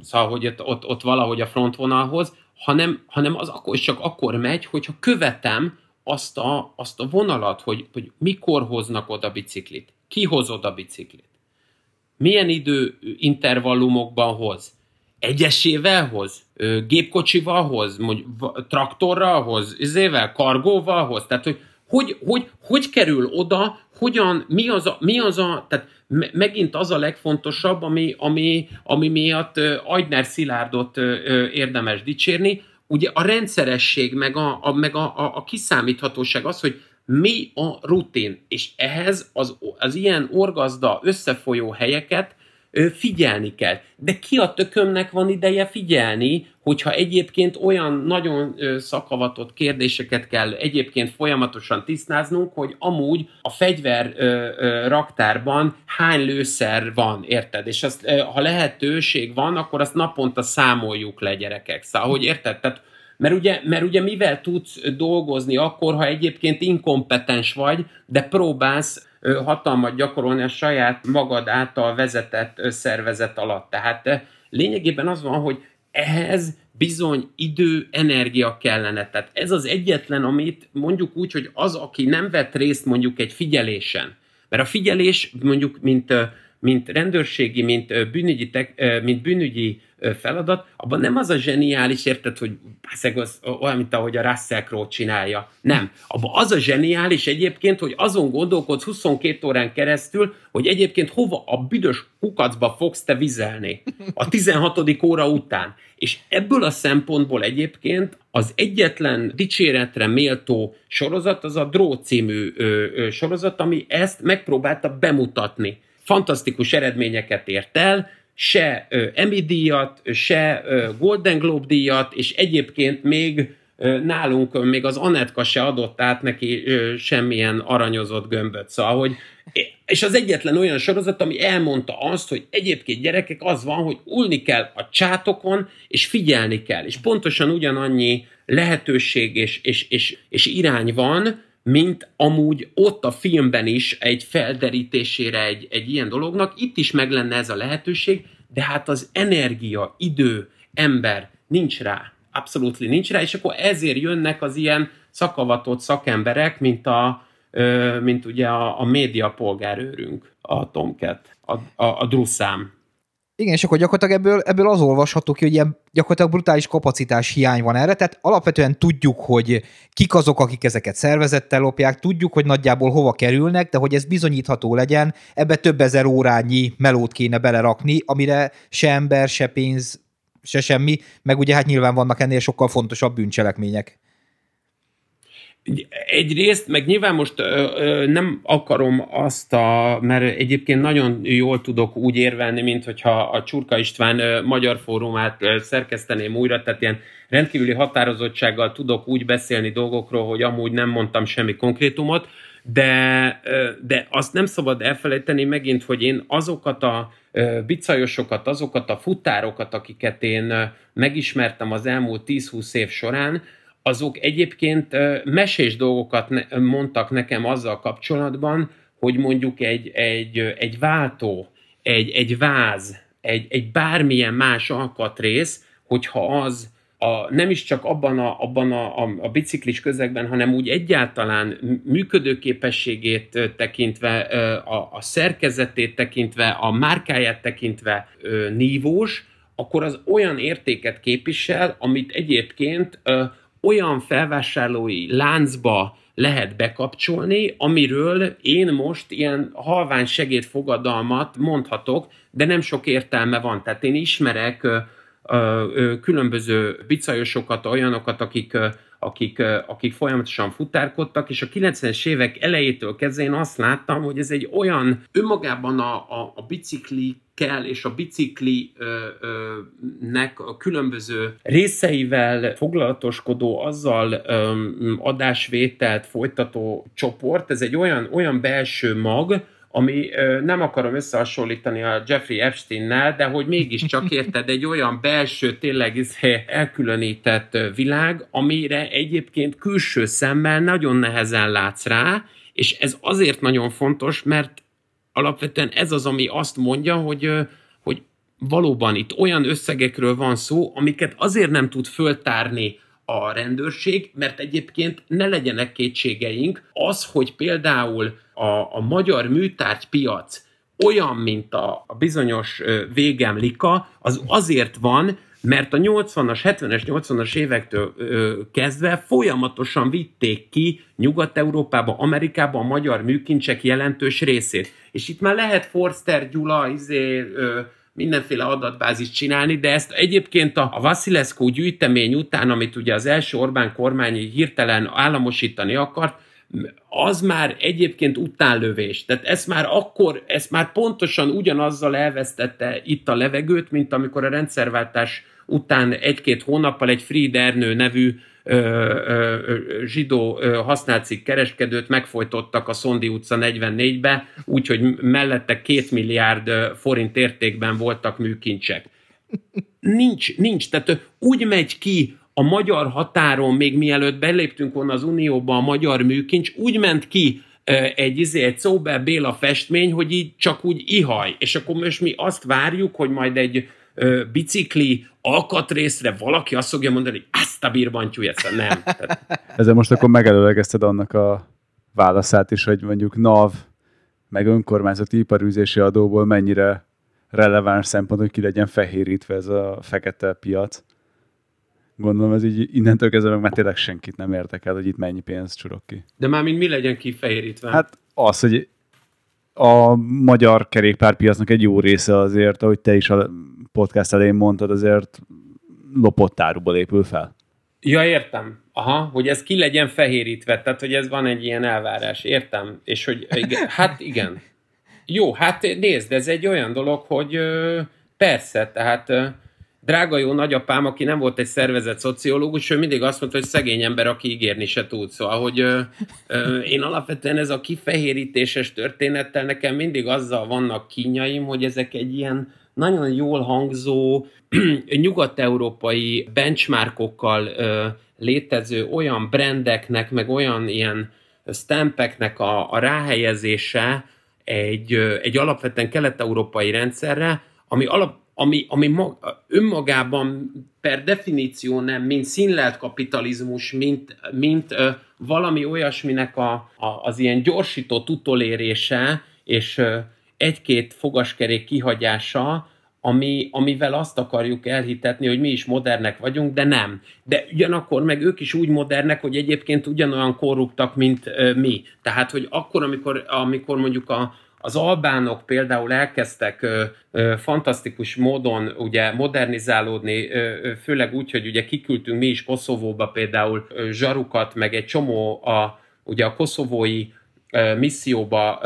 [SPEAKER 3] szóval, hogy ott, ott, ott valahogy a frontvonalhoz, hanem, hanem az akkor, csak akkor megy, hogyha követem azt a, azt a vonalat, hogy, hogy mikor hoznak oda biciklit, ki hoz oda biciklit, milyen idő intervallumokban hoz, egyesével hoz, gépkocsival hoz, traktorral hoz, izével, kargóval hoz, tehát hogy hogy, hogy, hogy kerül oda, hogyan, mi az a, mi az a tehát megint az a legfontosabb, ami, ami, ami miatt Agyner Szilárdot érdemes dicsérni, ugye a rendszeresség, meg a, a, meg a, a, a kiszámíthatóság az, hogy mi a rutin, és ehhez az, az ilyen orgazda összefolyó helyeket figyelni kell. De ki a tökömnek van ideje figyelni, hogyha egyébként olyan nagyon szakavatott kérdéseket kell egyébként folyamatosan tisztáznunk, hogy amúgy a fegyver raktárban hány lőszer van, érted? És azt, ha lehetőség van, akkor azt naponta számoljuk le gyerekek. Szóval, hogy érted? Tehát mert ugye, mert ugye mivel tudsz dolgozni akkor, ha egyébként inkompetens vagy, de próbálsz hatalmat gyakorolni a saját magad által vezetett szervezet alatt. Tehát lényegében az van, hogy ehhez bizony idő, energia kellene. Tehát ez az egyetlen, amit mondjuk úgy, hogy az, aki nem vett részt mondjuk egy figyelésen, mert a figyelés mondjuk, mint, mint rendőrségi, mint bűnügyi, mint bűnügyi feladat, abban nem az a zseniális, érted, hogy az olyan, mint ahogy a Russell Crowe csinálja. Nem. Abban az a zseniális egyébként, hogy azon gondolkodsz 22 órán keresztül, hogy egyébként hova a büdös kukacba fogsz te vizelni a 16. óra után. És ebből a szempontból egyébként az egyetlen dicséretre méltó sorozat az a Dró című ö, ö, sorozat, ami ezt megpróbálta bemutatni. Fantasztikus eredményeket ért el, se Emmy díjat, se Golden Globe díjat, és egyébként még nálunk még az Anetka se adott át neki semmilyen aranyozott gömböt. Szóval, hogy és az egyetlen olyan sorozat, ami elmondta azt, hogy egyébként gyerekek az van, hogy ulni kell a csátokon, és figyelni kell. És pontosan ugyanannyi lehetőség és, és, és, és irány van, mint amúgy ott a filmben is egy felderítésére egy, egy ilyen dolognak. Itt is meg lenne ez a lehetőség, de hát az energia, idő, ember nincs rá. Abszolút nincs rá, és akkor ezért jönnek az ilyen szakavatott szakemberek, mint, a, mint ugye a, a média polgárőrünk, a Tomcat, a, a, a Druszám.
[SPEAKER 2] Igen, és akkor gyakorlatilag ebből, ebből az olvasható ki, hogy ilyen gyakorlatilag brutális kapacitás hiány van erre, tehát alapvetően tudjuk, hogy kik azok, akik ezeket szervezettel lopják, tudjuk, hogy nagyjából hova kerülnek, de hogy ez bizonyítható legyen, ebbe több ezer órányi melót kéne belerakni, amire se ember, se pénz, se semmi, meg ugye hát nyilván vannak ennél sokkal fontosabb bűncselekmények.
[SPEAKER 3] Egyrészt, meg nyilván most ö, ö, nem akarom azt a, mert egyébként nagyon jól tudok úgy érvelni, mint hogyha a Csurka István ö, Magyar Fórumát ö, szerkeszteném újra, tehát ilyen rendkívüli határozottsággal tudok úgy beszélni dolgokról, hogy amúgy nem mondtam semmi konkrétumot, de, ö, de azt nem szabad elfelejteni megint, hogy én azokat a ö, bicajosokat, azokat a futárokat, akiket én megismertem az elmúlt 10-20 év során, azok egyébként mesés dolgokat mondtak nekem azzal kapcsolatban, hogy mondjuk egy, egy, egy váltó, egy, egy váz, egy, egy bármilyen más alkatrész, hogyha az a, nem is csak abban, a, abban a, a, a biciklis közegben, hanem úgy egyáltalán működőképességét tekintve, a, a szerkezetét tekintve, a márkáját tekintve nívós, akkor az olyan értéket képvisel, amit egyébként olyan felvásárlói láncba lehet bekapcsolni, amiről én most ilyen halvány segédfogadalmat mondhatok, de nem sok értelme van. Tehát én ismerek különböző bicajosokat, olyanokat, akik, akik, akik folyamatosan futárkodtak, és a 90-es évek elejétől kezdve én azt láttam, hogy ez egy olyan önmagában a, a, a bicikli kell, és a biciklinek a különböző részeivel foglalatoskodó, azzal adásvételt folytató csoport, ez egy olyan, olyan belső mag, ami nem akarom összehasonlítani a Jeffrey Epstein-nel, de hogy mégiscsak érted, egy olyan belső, tényleg izé elkülönített világ, amire egyébként külső szemmel nagyon nehezen látsz rá, és ez azért nagyon fontos, mert alapvetően ez az, ami azt mondja, hogy, hogy valóban itt olyan összegekről van szó, amiket azért nem tud föltárni a rendőrség, mert egyébként ne legyenek kétségeink, az, hogy például a, a magyar műtárgypiac olyan, mint a, a bizonyos végem lika, az azért van, mert a 80-as, 70-es, 80-as évektől ö, kezdve folyamatosan vitték ki Nyugat-Európába, Amerikába a magyar műkincsek jelentős részét. És itt már lehet Forster Gyula, izé, ö, mindenféle adatbázist csinálni, de ezt egyébként a, a Vasilescu gyűjtemény után, amit ugye az első Orbán kormány hirtelen államosítani akart, az már egyébként utánlövés. Tehát ezt már akkor, ezt már pontosan ugyanazzal elvesztette itt a levegőt, mint amikor a rendszerváltás után egy-két hónappal egy Fried nevű ö, ö, zsidó használcik kereskedőt megfojtottak a Szondi utca 44-be, úgyhogy mellette két milliárd forint értékben voltak műkincsek. Nincs, nincs. Tehát úgy megy ki a magyar határon, még mielőtt beléptünk volna az Unióba a magyar műkincs, úgy ment ki egy, izé, egy Szóber Béla festmény, hogy így csak úgy ihaj. És akkor most mi azt várjuk, hogy majd egy ö, bicikli alkatrészre valaki azt fogja mondani, hogy ezt a birbantyú ezt nem.
[SPEAKER 1] Ezzel most akkor megelőlegezted annak a válaszát is, hogy mondjuk NAV meg önkormányzati iparűzési adóból mennyire releváns szempont, hogy ki legyen fehérítve ez a fekete piac. Gondolom ez így innentől kezdve meg már tényleg senkit nem érdekel, hogy itt mennyi pénz csurok ki.
[SPEAKER 3] De már mint mi legyen kifehérítve?
[SPEAKER 1] Hát az, hogy a magyar kerékpárpiacnak egy jó része azért, ahogy te is a podcast elején mondtad, azért lopott áruból épül fel.
[SPEAKER 3] Ja, értem. Aha, hogy ez ki legyen fehérítve, tehát hogy ez van egy ilyen elvárás, értem. És hogy igen, hát igen. Jó, hát nézd, ez egy olyan dolog, hogy persze, tehát drága jó nagyapám, aki nem volt egy szervezett szociológus, ő mindig azt mondta, hogy szegény ember, aki ígérni se tud. Szóval, hogy ö, ö, én alapvetően ez a kifehérítéses történettel nekem mindig azzal vannak kínjaim, hogy ezek egy ilyen nagyon jól hangzó, nyugat-európai benchmarkokkal ö, létező olyan brandeknek, meg olyan ilyen stampeknek a, a ráhelyezése egy, egy alapvetően kelet-európai rendszerre, ami alap, ami, ami mag, önmagában per definíció nem, mint színlelt kapitalizmus, mint, mint ö, valami olyasminek a, a, az ilyen gyorsított utolérése, és ö, egy-két fogaskerék kihagyása, ami, amivel azt akarjuk elhitetni, hogy mi is modernek vagyunk, de nem. De ugyanakkor meg ők is úgy modernek, hogy egyébként ugyanolyan korruptak, mint ö, mi. Tehát, hogy akkor, amikor, amikor mondjuk a, az albánok például elkezdtek ö, ö, fantasztikus módon ugye modernizálódni, ö, főleg úgy, hogy ugye kiküldtünk mi is Koszovóba például ö, zsarukat, meg egy csomó a, ugye a koszovói misszióba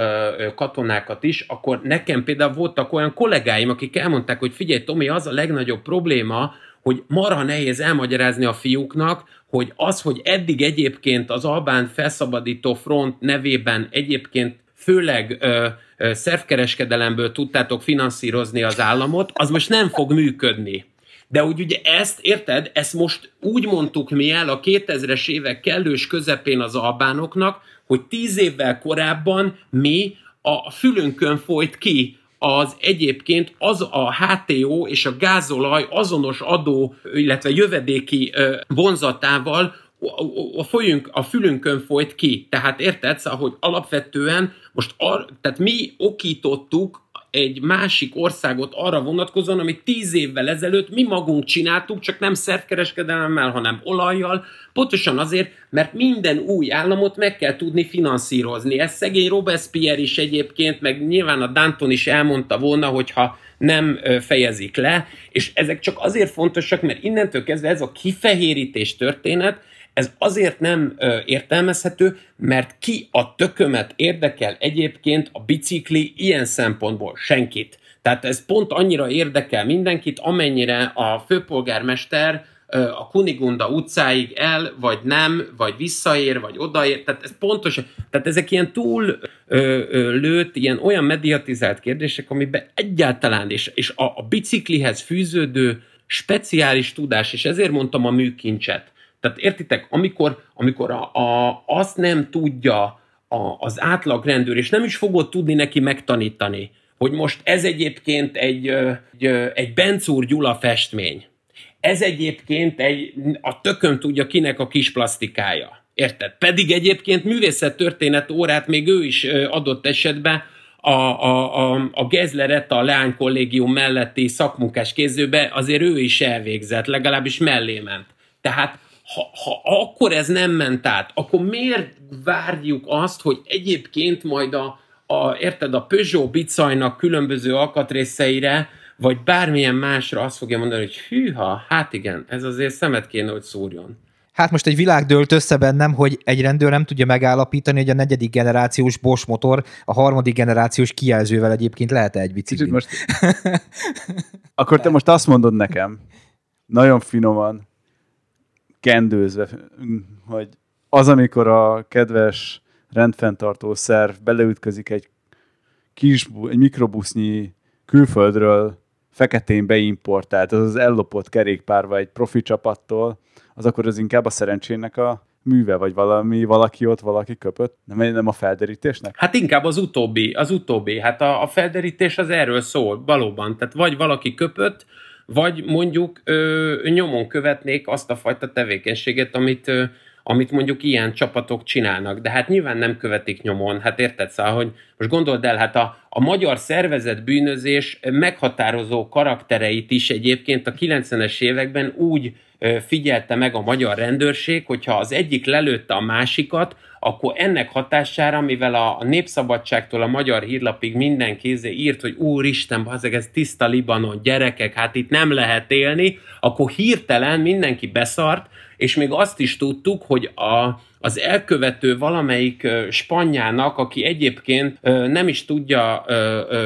[SPEAKER 3] katonákat is, akkor nekem például voltak olyan kollégáim, akik elmondták, hogy figyelj Tomi, az a legnagyobb probléma, hogy marha nehéz elmagyarázni a fiúknak, hogy az, hogy eddig egyébként az Albán felszabadító front nevében egyébként főleg ö, ö, szervkereskedelemből tudtátok finanszírozni az államot, az most nem fog működni. De úgy ugye ezt, érted, ezt most úgy mondtuk mi el a 2000-es évek kellős közepén az albánoknak, hogy tíz évvel korábban mi a fülünkön folyt ki az egyébként az a HTO és a gázolaj azonos adó, illetve jövedéki vonzatával a, folyünk, a fülünkön folyt ki. Tehát érted? Szóval, hogy alapvetően most ar, tehát mi okítottuk egy másik országot arra vonatkozóan, amit tíz évvel ezelőtt mi magunk csináltuk, csak nem szervkereskedelemmel, hanem olajjal, pontosan azért, mert minden új államot meg kell tudni finanszírozni. Ez szegény Robespierre is egyébként, meg nyilván a Danton is elmondta volna, hogyha nem fejezik le, és ezek csak azért fontosak, mert innentől kezdve ez a kifehérítés történet, ez azért nem ö, értelmezhető, mert ki a tökömet érdekel egyébként a bicikli ilyen szempontból? Senkit. Tehát ez pont annyira érdekel mindenkit, amennyire a főpolgármester a Kunigunda utcáig el, vagy nem, vagy visszaér, vagy odaér. Tehát ez pontos, tehát ezek ilyen túl ö, ö, lőtt, ilyen olyan mediatizált kérdések, amiben egyáltalán, és, és a, a biciklihez fűződő speciális tudás, és ezért mondtam a műkincset. Tehát értitek, amikor, amikor a, a, azt nem tudja a, az átlagrendőr, és nem is fogod tudni neki megtanítani, hogy most ez egyébként egy, egy, egy Bencúr Gyula festmény. Ez egyébként egy, a tökön tudja kinek a kis plastikája. Érted? Pedig egyébként művészettörténet órát még ő is adott esetben a, a, a, a Gezleretta a Leány Kollégium melletti szakmunkás kézőbe azért ő is elvégzett, legalábbis mellé ment. Tehát ha, ha akkor ez nem ment át, akkor miért várjuk azt, hogy egyébként majd a, a, érted, a Peugeot bicajnak különböző alkatrészeire, vagy bármilyen másra azt fogja mondani, hogy hűha, hát igen, ez azért szemet kéne, hogy szúrjon.
[SPEAKER 2] Hát most egy világ dőlt össze bennem, hogy egy rendőr nem tudja megállapítani, hogy a negyedik generációs Bosch motor a harmadik generációs kijelzővel egyébként lehet -e egy bicikli.
[SPEAKER 1] Most... Akkor te most azt mondod nekem, nagyon finoman, kendőzve, hogy az, amikor a kedves rendfenntartó szerv beleütközik egy kis, egy mikrobusznyi külföldről feketén beimportált, az az ellopott kerékpárva egy profi csapattól, az akkor az inkább a szerencsének a műve, vagy valami, valaki ott, valaki köpött? Nem, nem a felderítésnek?
[SPEAKER 3] Hát inkább az utóbbi, az utóbbi. Hát a, a felderítés az erről szól, valóban. Tehát vagy valaki köpött, vagy mondjuk ö, nyomon követnék azt a fajta tevékenységet, amit ö, amit mondjuk ilyen csapatok csinálnak. De hát nyilván nem követik nyomon. Hát érted, szóval, hogy most gondold el, hát a, a magyar szervezet bűnözés meghatározó karaktereit is egyébként a 90-es években úgy figyelte meg a magyar rendőrség, hogyha az egyik lelőtte a másikat, akkor ennek hatására, mivel a, Népszabadságtól a Magyar Hírlapig minden kézé írt, hogy úristen, bazeg, ez tiszta Libanon, gyerekek, hát itt nem lehet élni, akkor hirtelen mindenki beszart, és még azt is tudtuk, hogy a, az elkövető valamelyik spanyának, aki egyébként nem is tudja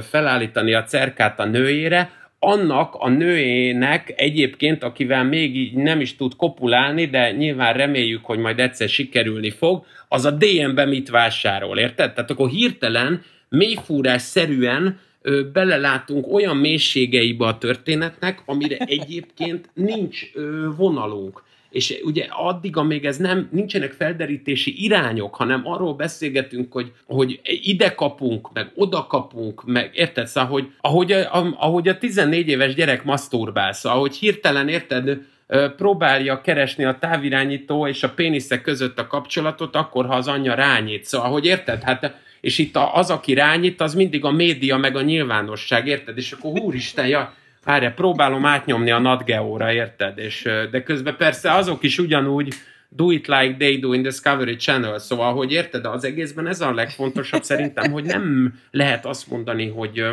[SPEAKER 3] felállítani a cerkát a nőjére, annak a nőjének egyébként, akivel még így nem is tud kopulálni, de nyilván reméljük, hogy majd egyszer sikerülni fog, az a DM-be mit vásárol, érted? Tehát akkor hirtelen, mélyfúrás szerűen ö, belelátunk olyan mélységeibe a történetnek, amire egyébként nincs ö, vonalunk és ugye addig, amíg ez nem, nincsenek felderítési irányok, hanem arról beszélgetünk, hogy, hogy ide kapunk, meg oda kapunk, meg érted? Szóval, hogy ahogy a, ahogy a 14 éves gyerek maszturbál, szóval, ahogy hirtelen érted, próbálja keresni a távirányító és a péniszek között a kapcsolatot, akkor, ha az anyja rányít. Szóval, hogy érted? Hát és itt az, aki rányít, az mindig a média, meg a nyilvánosság, érted? És akkor úristen, ja, Várja, próbálom átnyomni a NatGeo-ra, érted? És, de közben persze azok is ugyanúgy do it like they do in Discovery Channel, szóval, hogy érted, az egészben ez a legfontosabb szerintem, hogy nem lehet azt mondani, hogy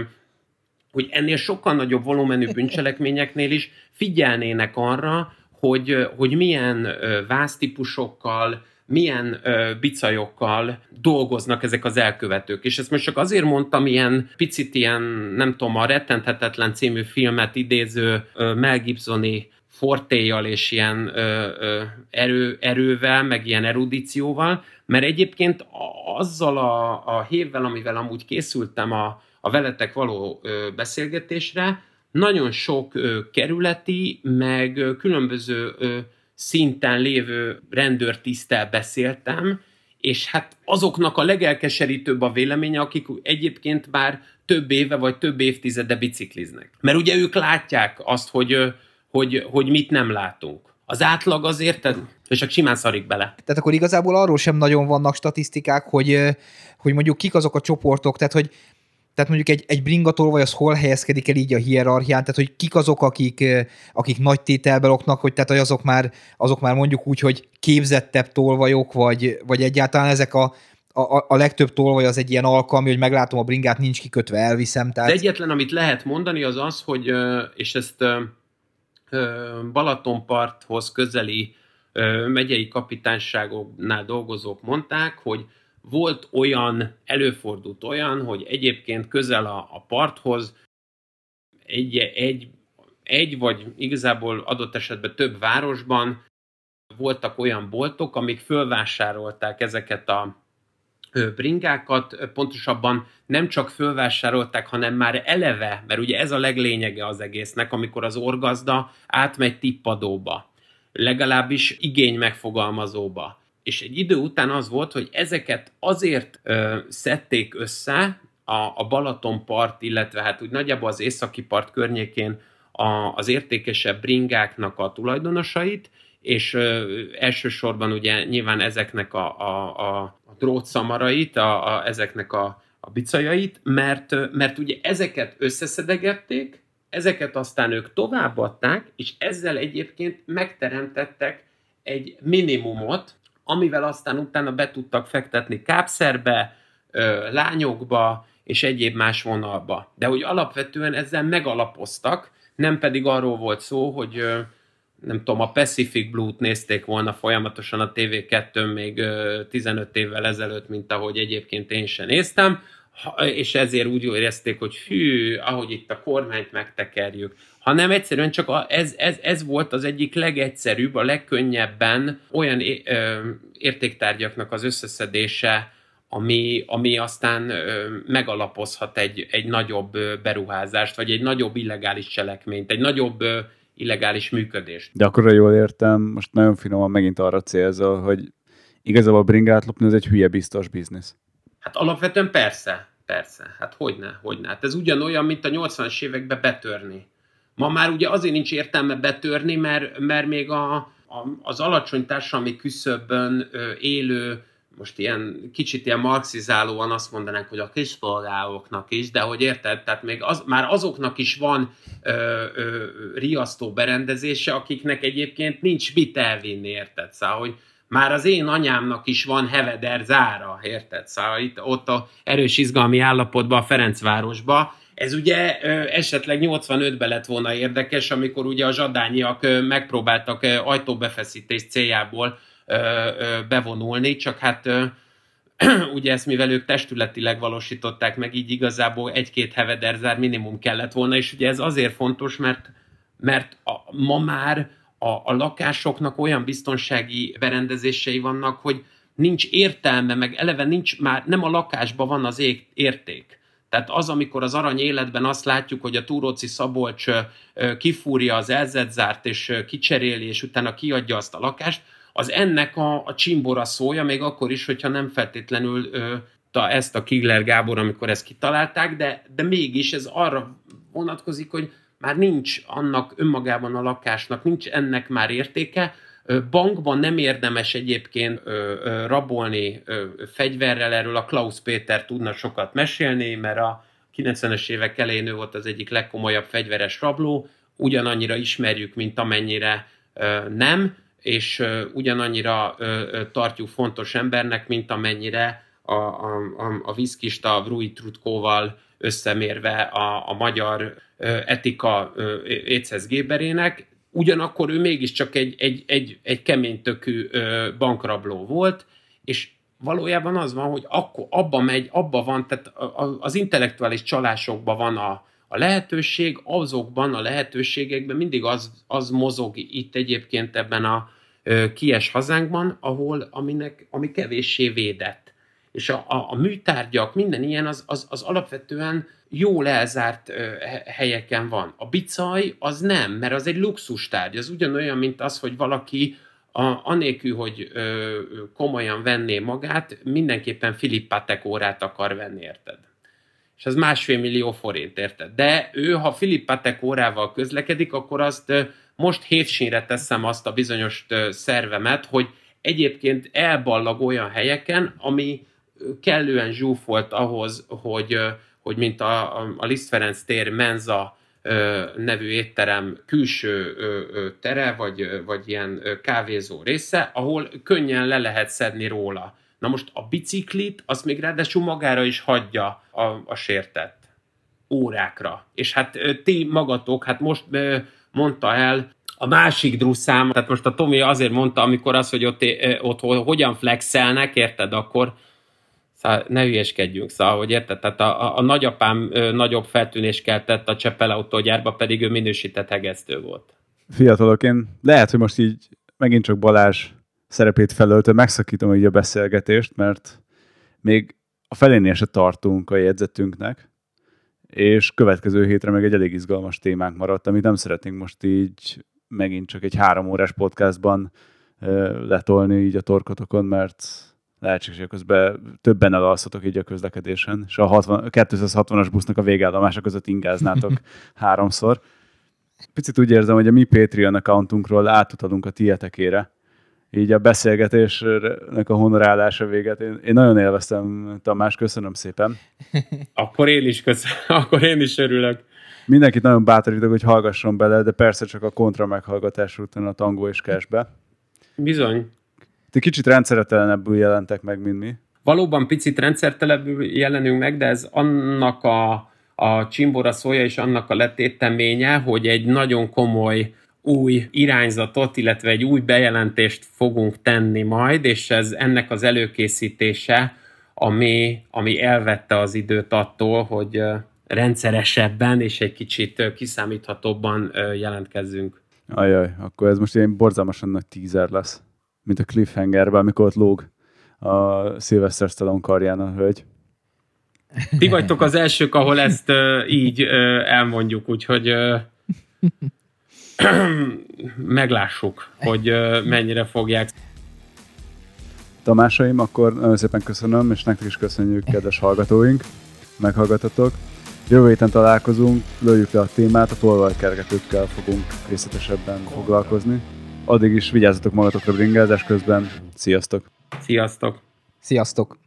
[SPEAKER 3] hogy ennél sokkal nagyobb volumenű bűncselekményeknél is figyelnének arra, hogy, hogy milyen vásztípusokkal, milyen ö, bicajokkal dolgoznak ezek az elkövetők. És ezt most csak azért mondtam ilyen picit ilyen, nem tudom, a Rettenthetetlen című filmet idéző ö, Mel Gibsoni fortéjal és ilyen ö, ö, erő, erővel, meg ilyen erudícióval, mert egyébként azzal a, a hévvel, amivel amúgy készültem a, a veletek való ö, beszélgetésre, nagyon sok ö, kerületi, meg ö, különböző ö, szinten lévő rendőrtisztel beszéltem, és hát azoknak a legelkeserítőbb a véleménye, akik egyébként már több éve vagy több évtizede bicikliznek. Mert ugye ők látják azt, hogy, hogy, hogy mit nem látunk. Az átlag azért, és csak simán szarik bele.
[SPEAKER 2] Tehát akkor igazából arról sem nagyon vannak statisztikák, hogy, hogy mondjuk kik azok a csoportok, tehát hogy tehát mondjuk egy, egy bringatolvaj az hol helyezkedik el így a hierarchián, tehát hogy kik azok, akik, akik nagy tételbe loknak, hogy tehát hogy azok már, azok már mondjuk úgy, hogy képzettebb tolvajok, vagy, vagy egyáltalán ezek a, a, a legtöbb tolvaj az egy ilyen alkalmi, hogy meglátom a bringát, nincs kikötve, elviszem.
[SPEAKER 3] Tehát... Az egyetlen, amit lehet mondani, az az, hogy, és ezt Balatonparthoz közeli megyei kapitányságoknál dolgozók mondták, hogy volt olyan, előfordult olyan, hogy egyébként közel a, a parthoz egy, egy, egy vagy igazából adott esetben több városban voltak olyan boltok, amik fölvásárolták ezeket a bringákat, pontosabban nem csak fölvásárolták, hanem már eleve, mert ugye ez a leglényege az egésznek, amikor az orgazda átmegy tippadóba, legalábbis igény megfogalmazóba. És egy idő után az volt, hogy ezeket azért ö, szedték össze a, a Balatonpart, illetve hát úgy nagyjából az északi part környékén a, az értékesebb bringáknak a tulajdonosait, és ö, elsősorban ugye nyilván ezeknek a, a, a, a drótszamarait, a, a, ezeknek a, a bicajait, mert, mert ugye ezeket összeszedegették, ezeket aztán ők továbbadták, és ezzel egyébként megteremtettek egy minimumot, amivel aztán utána be tudtak fektetni kápszerbe, lányokba és egyéb más vonalba. De hogy alapvetően ezzel megalapoztak, nem pedig arról volt szó, hogy nem tudom, a Pacific Blue-t nézték volna folyamatosan a TV2-n még 15 évvel ezelőtt, mint ahogy egyébként én sem néztem, és ezért úgy érezték, hogy hű, ahogy itt a kormányt megtekerjük, hanem egyszerűen csak a, ez, ez, ez volt az egyik legegyszerűbb, a legkönnyebben olyan értéktárgyaknak az összeszedése, ami, ami aztán megalapozhat egy, egy nagyobb beruházást, vagy egy nagyobb illegális cselekményt, egy nagyobb illegális működést.
[SPEAKER 1] De akkor jól értem, most nagyon finoman megint arra célzol, hogy igazából a bringát lopni az egy hülye biztos biznisz.
[SPEAKER 3] Hát alapvetően persze, persze. Hát hogyne, hogyne. Hát ez ugyanolyan, mint a 80-as években betörni. Ma már ugye azért nincs értelme betörni, mert, mert még a, a, az alacsony társadalmi küszöbön élő most ilyen kicsit ilyen marxizálóan azt mondanánk, hogy a kispolgároknak is, de hogy érted, tehát még az, már azoknak is van ö, ö, riasztó berendezése, akiknek egyébként nincs mit elvinni, érted? Szóval, hogy már az én anyámnak is van heveder zára, érted? Szóval itt, ott a erős izgalmi állapotban a Ferencvárosba, ez ugye esetleg 85-ben lett volna érdekes, amikor ugye a zsadányiak megpróbáltak ajtóbefeszítés céljából bevonulni, csak hát ugye ezt mivel ők testületileg valósították meg, így igazából egy-két hevederzár minimum kellett volna, és ugye ez azért fontos, mert, mert a, ma már a, a lakásoknak olyan biztonsági berendezései vannak, hogy nincs értelme, meg eleve nincs már, nem a lakásban van az ég, érték. Tehát az, amikor az arany életben azt látjuk, hogy a Túróci Szabolcs kifúrja az elzetzárt, és kicseréli, és utána kiadja azt a lakást, az ennek a, a csimbora szója, még akkor is, hogyha nem feltétlenül ö, ta, ezt a Kigler Gábor, amikor ezt kitalálták, de, de mégis ez arra vonatkozik, hogy már nincs annak önmagában a lakásnak, nincs ennek már értéke, Bankban nem érdemes egyébként rabolni fegyverrel, erről a Klaus Péter tudna sokat mesélni, mert a 90-es évek elején ő volt az egyik legkomolyabb fegyveres rabló, ugyanannyira ismerjük, mint amennyire nem és ugyanannyira tartjuk fontos embernek, mint amennyire a, a, a, a viszkista Vrui Trutkóval összemérve a, a magyar etika Échez Géberének, ugyanakkor ő mégiscsak egy, egy, egy, egy keménytökű bankrabló volt, és valójában az van, hogy akkor abba megy, abba van, tehát az intellektuális csalásokban van a, a lehetőség azokban a lehetőségekben mindig az, az mozog itt egyébként ebben a kies hazánkban, ahol, aminek, ami kevéssé védett. És a, a, a műtárgyak, minden ilyen, az, az, az alapvetően jó elzárt ö, helyeken van. A bicaj az nem, mert az egy luxustárgy. Az ugyanolyan, mint az, hogy valaki a, anélkül, hogy ö, komolyan venné magát, mindenképpen Filip órát akar venni, érted? és az másfél millió forint, érted? De ő, ha Filip órával közlekedik, akkor azt most hétsínre teszem azt a bizonyos szervemet, hogy egyébként elballag olyan helyeken, ami kellően zsúfolt ahhoz, hogy, hogy mint a, a Liszt Ferenc tér Menza nevű étterem külső tere, vagy, vagy ilyen kávézó része, ahol könnyen le lehet szedni róla. Na most a biciklit, azt még ráadásul magára is hagyja a, a sértett órákra. És hát ti magatok, hát most mondta el a másik druszám, tehát most a Tomi azért mondta, amikor az, hogy ott, ott hogyan flexelnek, érted, akkor Szóval ne hülyeskedjünk, szóval, hogy érted? Tehát a, a, a nagyapám ö, nagyobb feltűnést keltett a Csepel autógyárba, pedig ő minősített hegesztő volt.
[SPEAKER 1] Fiatalok, én lehet, hogy most így megint csak Balázs szerepét felöltve megszakítom így a beszélgetést, mert még a felénél se tartunk a jegyzetünknek, és következő hétre meg egy elég izgalmas témánk maradt, amit nem szeretnénk most így megint csak egy három órás podcastban letolni így a torkotokon, mert lehetséges, hogy közben többen elalszatok így a közlekedésen, és a 60, 260-as busznak a végállomása között ingáznátok háromszor. Picit úgy érzem, hogy a mi Patreon accountunkról átutalunk a tietekére, így a beszélgetésnek a honorálása véget. Én, én nagyon élveztem, Tamás, köszönöm szépen.
[SPEAKER 3] Akkor én is köszönöm, akkor én is örülök.
[SPEAKER 1] Mindenkit nagyon bátorítok, hogy hallgasson bele, de persze csak a kontra meghallgatás után a tangó és cashbe.
[SPEAKER 3] Bizony.
[SPEAKER 1] Ti kicsit rendszeretelenebbül jelentek meg, mint mi.
[SPEAKER 3] Valóban picit rendszertelebbül jelenünk meg, de ez annak a, a csimbora szója és annak a letéteménye, hogy egy nagyon komoly új irányzatot, illetve egy új bejelentést fogunk tenni majd, és ez ennek az előkészítése, ami, ami elvette az időt attól, hogy rendszeresebben és egy kicsit kiszámíthatóbban jelentkezzünk.
[SPEAKER 1] Ajaj, akkor ez most egy borzalmasan nagy teaser lesz mint a cliffhangerben, amikor ott lóg a Sylvester Stallone karján a hölgy.
[SPEAKER 3] Ti vagytok az elsők, ahol ezt uh, így uh, elmondjuk, úgyhogy uh, meglássuk, hogy uh, mennyire fogják.
[SPEAKER 1] Tamásaim, akkor nagyon szépen köszönöm, és nektek is köszönjük, kedves hallgatóink, meghallgatatok. Jövő héten találkozunk, lőjük le a témát, a tolvajkergetőkkel fogunk részletesebben foglalkozni. Addig is vigyázzatok magatokra bringázás közben. Sziasztok!
[SPEAKER 3] Sziasztok!
[SPEAKER 2] Sziasztok!